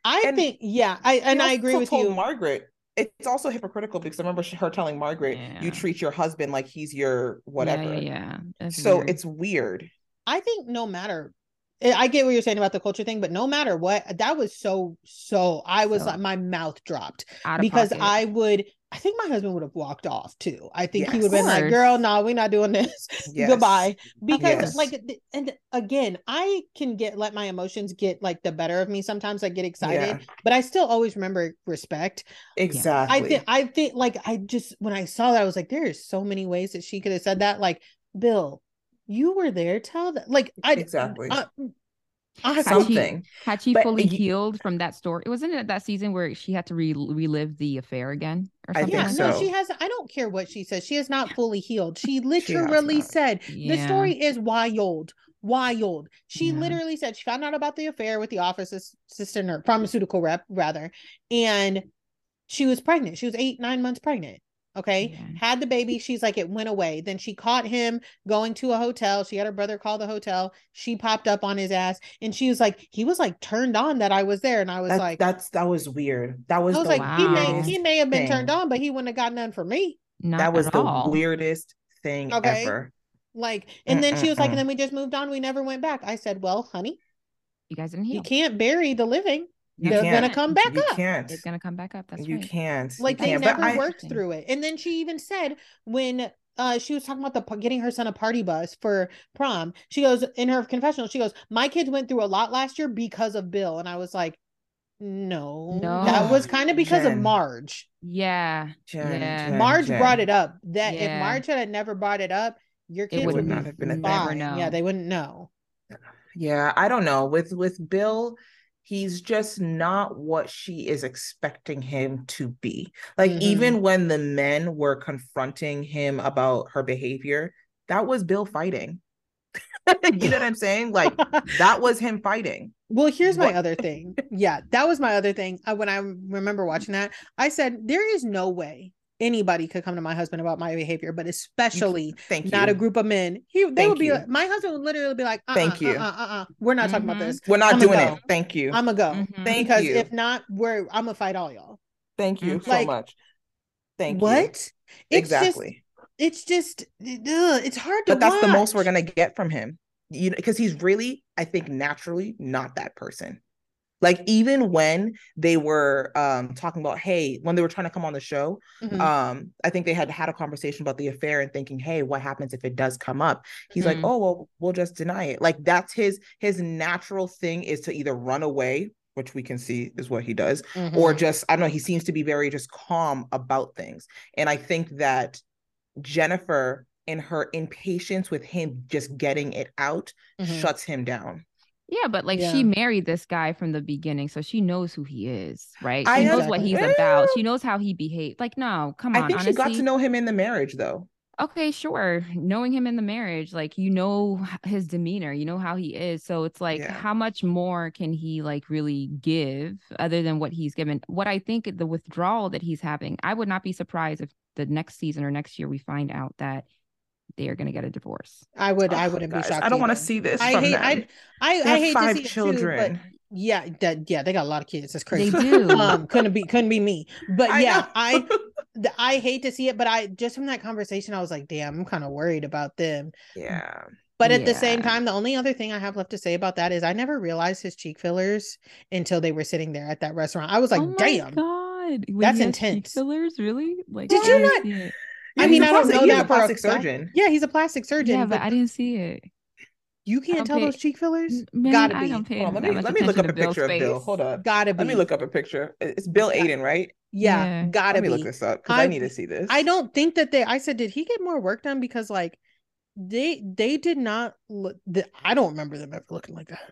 I And think, yeah, I and I agree with told you. Margaret. It's also hypocritical because I remember she- her telling Margaret, Yeah. "You treat your husband like he's your whatever." Yeah, yeah, yeah. So weird. it's weird. I think no matter I I get what you're saying about the culture thing, but no matter what, that was so so I was So- like my mouth dropped because pocket. I would I think my husband would have walked off too. I think he would have been like, girl, no, we're not doing this. Yes. Goodbye. Because Yes. like and again, I can get let my emotions get like the better of me. Sometimes I get excited, Yeah, but I still always remember respect. exactly. I think I think like I just when I saw that I was like, there is so many ways that she could have said that. Like, Bill, you were there. Tell that. Like, I Exactly. I, I Had she- something. Had she fully you- healed from that story? it Wasn't it that season where she had to re- relive the affair again or I something? yeah, think no, so. she has. I don't care what she says. She is not fully healed. She literally not. said the story is wild. Wild. She Yeah. literally said she found out about the affair with the office ass- assistant or pharmaceutical rep, rather, and she was pregnant. She was eight, nine months pregnant. Okay. Yeah. Had the baby. She's like, it went away. Then she caught him going to a hotel. She had her brother call the hotel. She popped up on his ass and she was like, he was like turned on that I was there. And I was That, like, that's that was weird. That was I was the like, he may he may have been turned on, but he wouldn't have got none for me. Not That was the all. weirdest thing Okay. ever. Like, and then she was like, and then we just moved on. We never went back. I said, well, honey, You guys didn't heal. you can't bury the living. You They're can't. gonna come back You up. can't. It's gonna come back up. That's you right. can't. Like you they can't. never but I, worked Interesting. through it. And then she even said when uh she was talking about the getting her son a party bus for prom. She goes in her confessional. She goes, "My kids went through a lot last year because of Bill." And I was like, "No, no, that was kind of because of Marge. Yeah. Jen, Yeah. Jen, Marge Jen. brought it up. That if Marge had never brought it up, your kids would would not have been a thing. never fine. know. Yeah, they wouldn't know. Yeah, I don't know. With with Bill, he's just not what she is expecting him to be. Like Mhm. even when the men were confronting him about her behavior, that was Bill fighting. you know what I'm saying? Like that was him fighting. Well, here's my other thing. Yeah, that was my other thing. I, when I remember watching that, I said, there is no way anybody could come to my husband about my behavior, but especially Thank you. not a group of men. He they Thank would be you. like, my husband would literally be like, uh Thank you. uh uh uh, we're not talking about Mhm. this. We're not I'ma doing go. it. Thank you. I'm gonna go Mhm. Thank because you. if not, we're I'm gonna fight all y'all. Thank you so Like, much. Thank you. what? It's exactly. just it's just ugh, it's hard to but that's the most we're gonna get from him you know because he's really i think naturally not that person like even when they were um talking about hey when they were trying to come on the show Mhm. um i think they had had a conversation about the affair and thinking hey what happens if it does come up he's like Mhm. oh well we'll just deny it like that's his his natural thing is to either run away which we can see is what he does or Mhm. just I don't know, he seems to be very just calm about things. And I think that Jennifer in her impatience with him just getting it out Mhm. shuts him down. Yeah, but like Yeah. she married this guy from the beginning, so she knows who he is, right? She I knows know- what he's about. She knows how he behaved. Like, no, come on. I think honestly. she got to know him in the marriage though. Okay, sure. Knowing him in the marriage, like you know his demeanor, you know how he is. So it's like, Yeah. how much more can he like really give other than what he's given? What I think the withdrawal that he's having, I would not be surprised if the next season or next year we find out that they are going to get a divorce. I would I Oh, wouldn't guys, be shocked. I don't want to see this I from hate them. I I, I hate five to see it children. too, but yeah, that yeah, they got a lot of kids. That's crazy. They do. um couldn't be couldn't be me. But I yeah. I I hate to see it, but I just from that conversation, I was like, damn, I'm kind of worried about them. yeah. But at the same time, the only other thing I have left to say about that is I never realized his cheek fillers until they were sitting there at that restaurant. I was like, oh my damn. God. When That's he cheek intense. Fillers, really? Like, Did you not- see it. I mean, I don't plastic- know he's a that for a plastic fact. surgeon. Yeah, he's a plastic surgeon. Yeah, but, but I didn't see it. you can't tell pay- those cheek fillers. Man, Gotta I be. don't pay Hold on, let me let me look up a to Bill's picture of Bill. face. Hold up. Gotta be. Let me look up a picture. It's Bill Aydin, right? Yeah, Yeah. gotta Let me be. look this up because I, I- need to see this. I don't think that they. I said, did he get more work done? Because like they they did not. Look, the, I don't remember them ever looking like that.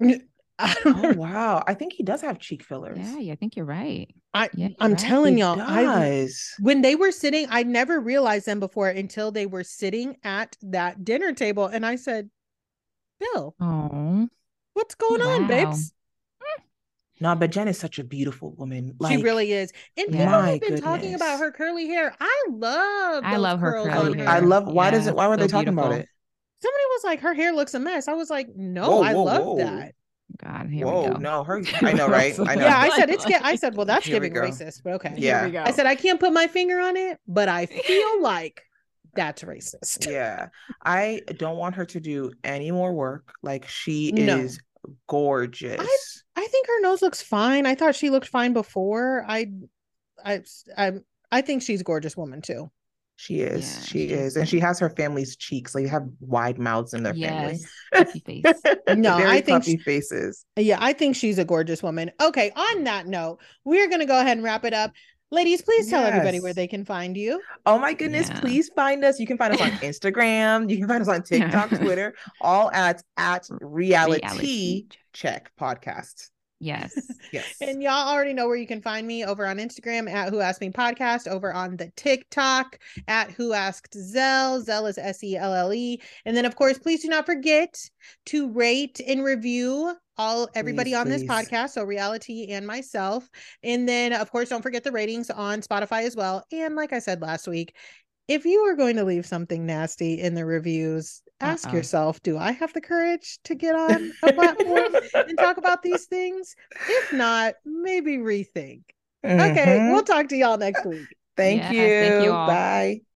I don't. Oh wow, I think he does have cheek fillers. Yeah, yeah, I think you're right. I Yeah, I'm right. telling He y'all. I when they were sitting, I never realized them before until they were sitting at that dinner table, and I said, "Bill, Oh, what's going on, babes?" No, but Jen is such a beautiful woman. Like, she really is. And Yeah. people My have been talking about her curly hair. I love I love her curls curly on hair. I love. Why does it? Why were so they talking about it? Somebody was like, her hair looks a mess. I was like, no, Whoa, I whoa, love whoa. that. God, here we Whoa, go. no, her. I know, right? I know. Yeah, I said it's. Get, I said, well, that's Here giving go. racist, but okay. Yeah. Here we go. I said I can't put my finger on it, but I feel like that's racist. yeah, I don't want her to do any more work. Like she No. is gorgeous. I think her nose looks fine. I thought she looked fine before. I, I, I, I think she's a gorgeous woman too. She is. Yeah, she she is is, and she has her family's cheeks. Like have wide mouths in their Yes, family. face. No, Very I think she- faces. Yeah, I think she's a gorgeous woman. Okay, on that note, we're gonna go ahead and wrap it up. Ladies, please tell everybody where they can find you. Oh my goodness, Yeah. please find us. You can find us on Instagram. You can find us on TikTok, Twitter, all at at reality, RealiTEA check podcast. Yes. Yes. And y'all already know where you can find me over on Instagram at Who Asked Me Podcast, over on the TikTok at Who Asked Selle. Selle is S E L L E. And then, of course, please do not forget to rate and review all everybody Please, on this podcast, so RealiTEA and myself. And then, of course, don't forget the ratings on Spotify as well. And like I said last week, if you are going to leave something nasty in the reviews, ask Uh-oh. yourself, do I have the courage to get on a platform and talk about these things? If not, maybe rethink. Okay, Mhm. we'll talk to y'all next week. Thank Yes, you. thank you all. Bye.